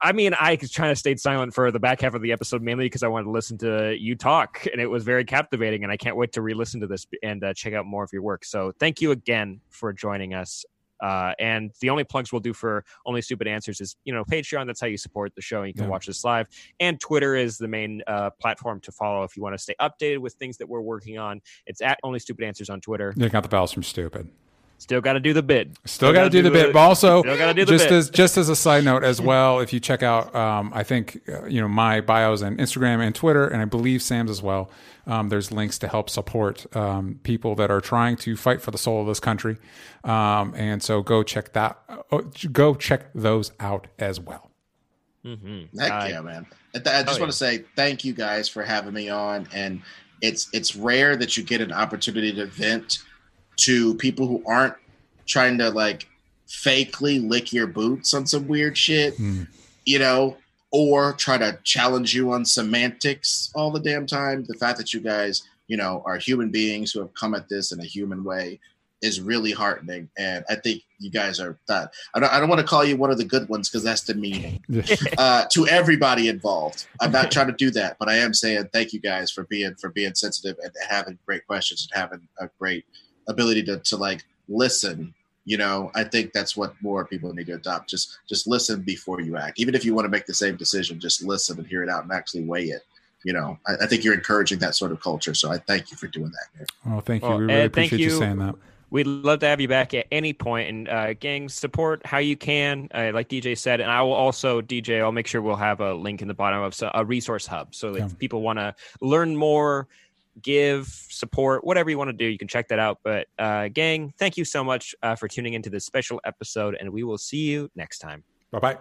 I mean, I was trying to stay silent for the back half of the episode mainly because I wanted to listen to you talk, and it was very captivating. And I can't wait to re-listen to this and uh, check out more of your work. So, thank you again for joining us. Uh, and the only plugs we'll do for Only Stupid Answers is, you know, Patreon. That's how you support the show. You can Yeah. watch this live. And Twitter is the main uh, platform to follow if you want to stay updated with things that we're working on. It's at Only Stupid Answers on Twitter. You got the bells from stupid. Still got to do the bid. Still got to do the bit, but also [laughs] gotta do the just bit. as just as a side note as well. If you check out, um, I think uh, you know my bios and Instagram and Twitter, and I believe Sam's as well. Um, there's links to help support um, people that are trying to fight for the soul of this country, um, and so go check that. Uh, go check those out as well. Mm-hmm. Heck yeah, man! I, th- I just oh, want to say thank you guys for having me on, and it's it's rare that you get an opportunity to vent to people who aren't trying to like fakely lick your boots on some weird shit, Mm. you know, or try to challenge you on semantics all the damn time. The fact that you guys you know, are human beings who have come at this in a human way is really heartening. And I think you guys are that. I don't, I don't want to call you one of the good ones because that's demeaning [laughs] uh, to everybody involved. I'm not [laughs] trying to do that, but I am saying thank you guys for being for being sensitive and having great questions and having a great ability to to like listen. You know, I think that's what more people need to adopt. Just just listen before you act. Even if you want to make the same decision, just listen and hear it out and actually weigh it you know, I, I, think you're encouraging that sort of culture. So I thank you for doing that. Man. Well, thank you. Well, we really appreciate you. you. saying that. We'd love to have you back at any point. And uh, gang, support how you can, uh, like DJ said. And I will also, DJ, I'll make sure we'll have a link in the bottom of a resource hub. So if yeah. people want to learn more, give, support, whatever you want to do, you can check that out. But uh, gang, thank you so much uh, for tuning into this special episode. And we will see you next time. Bye bye.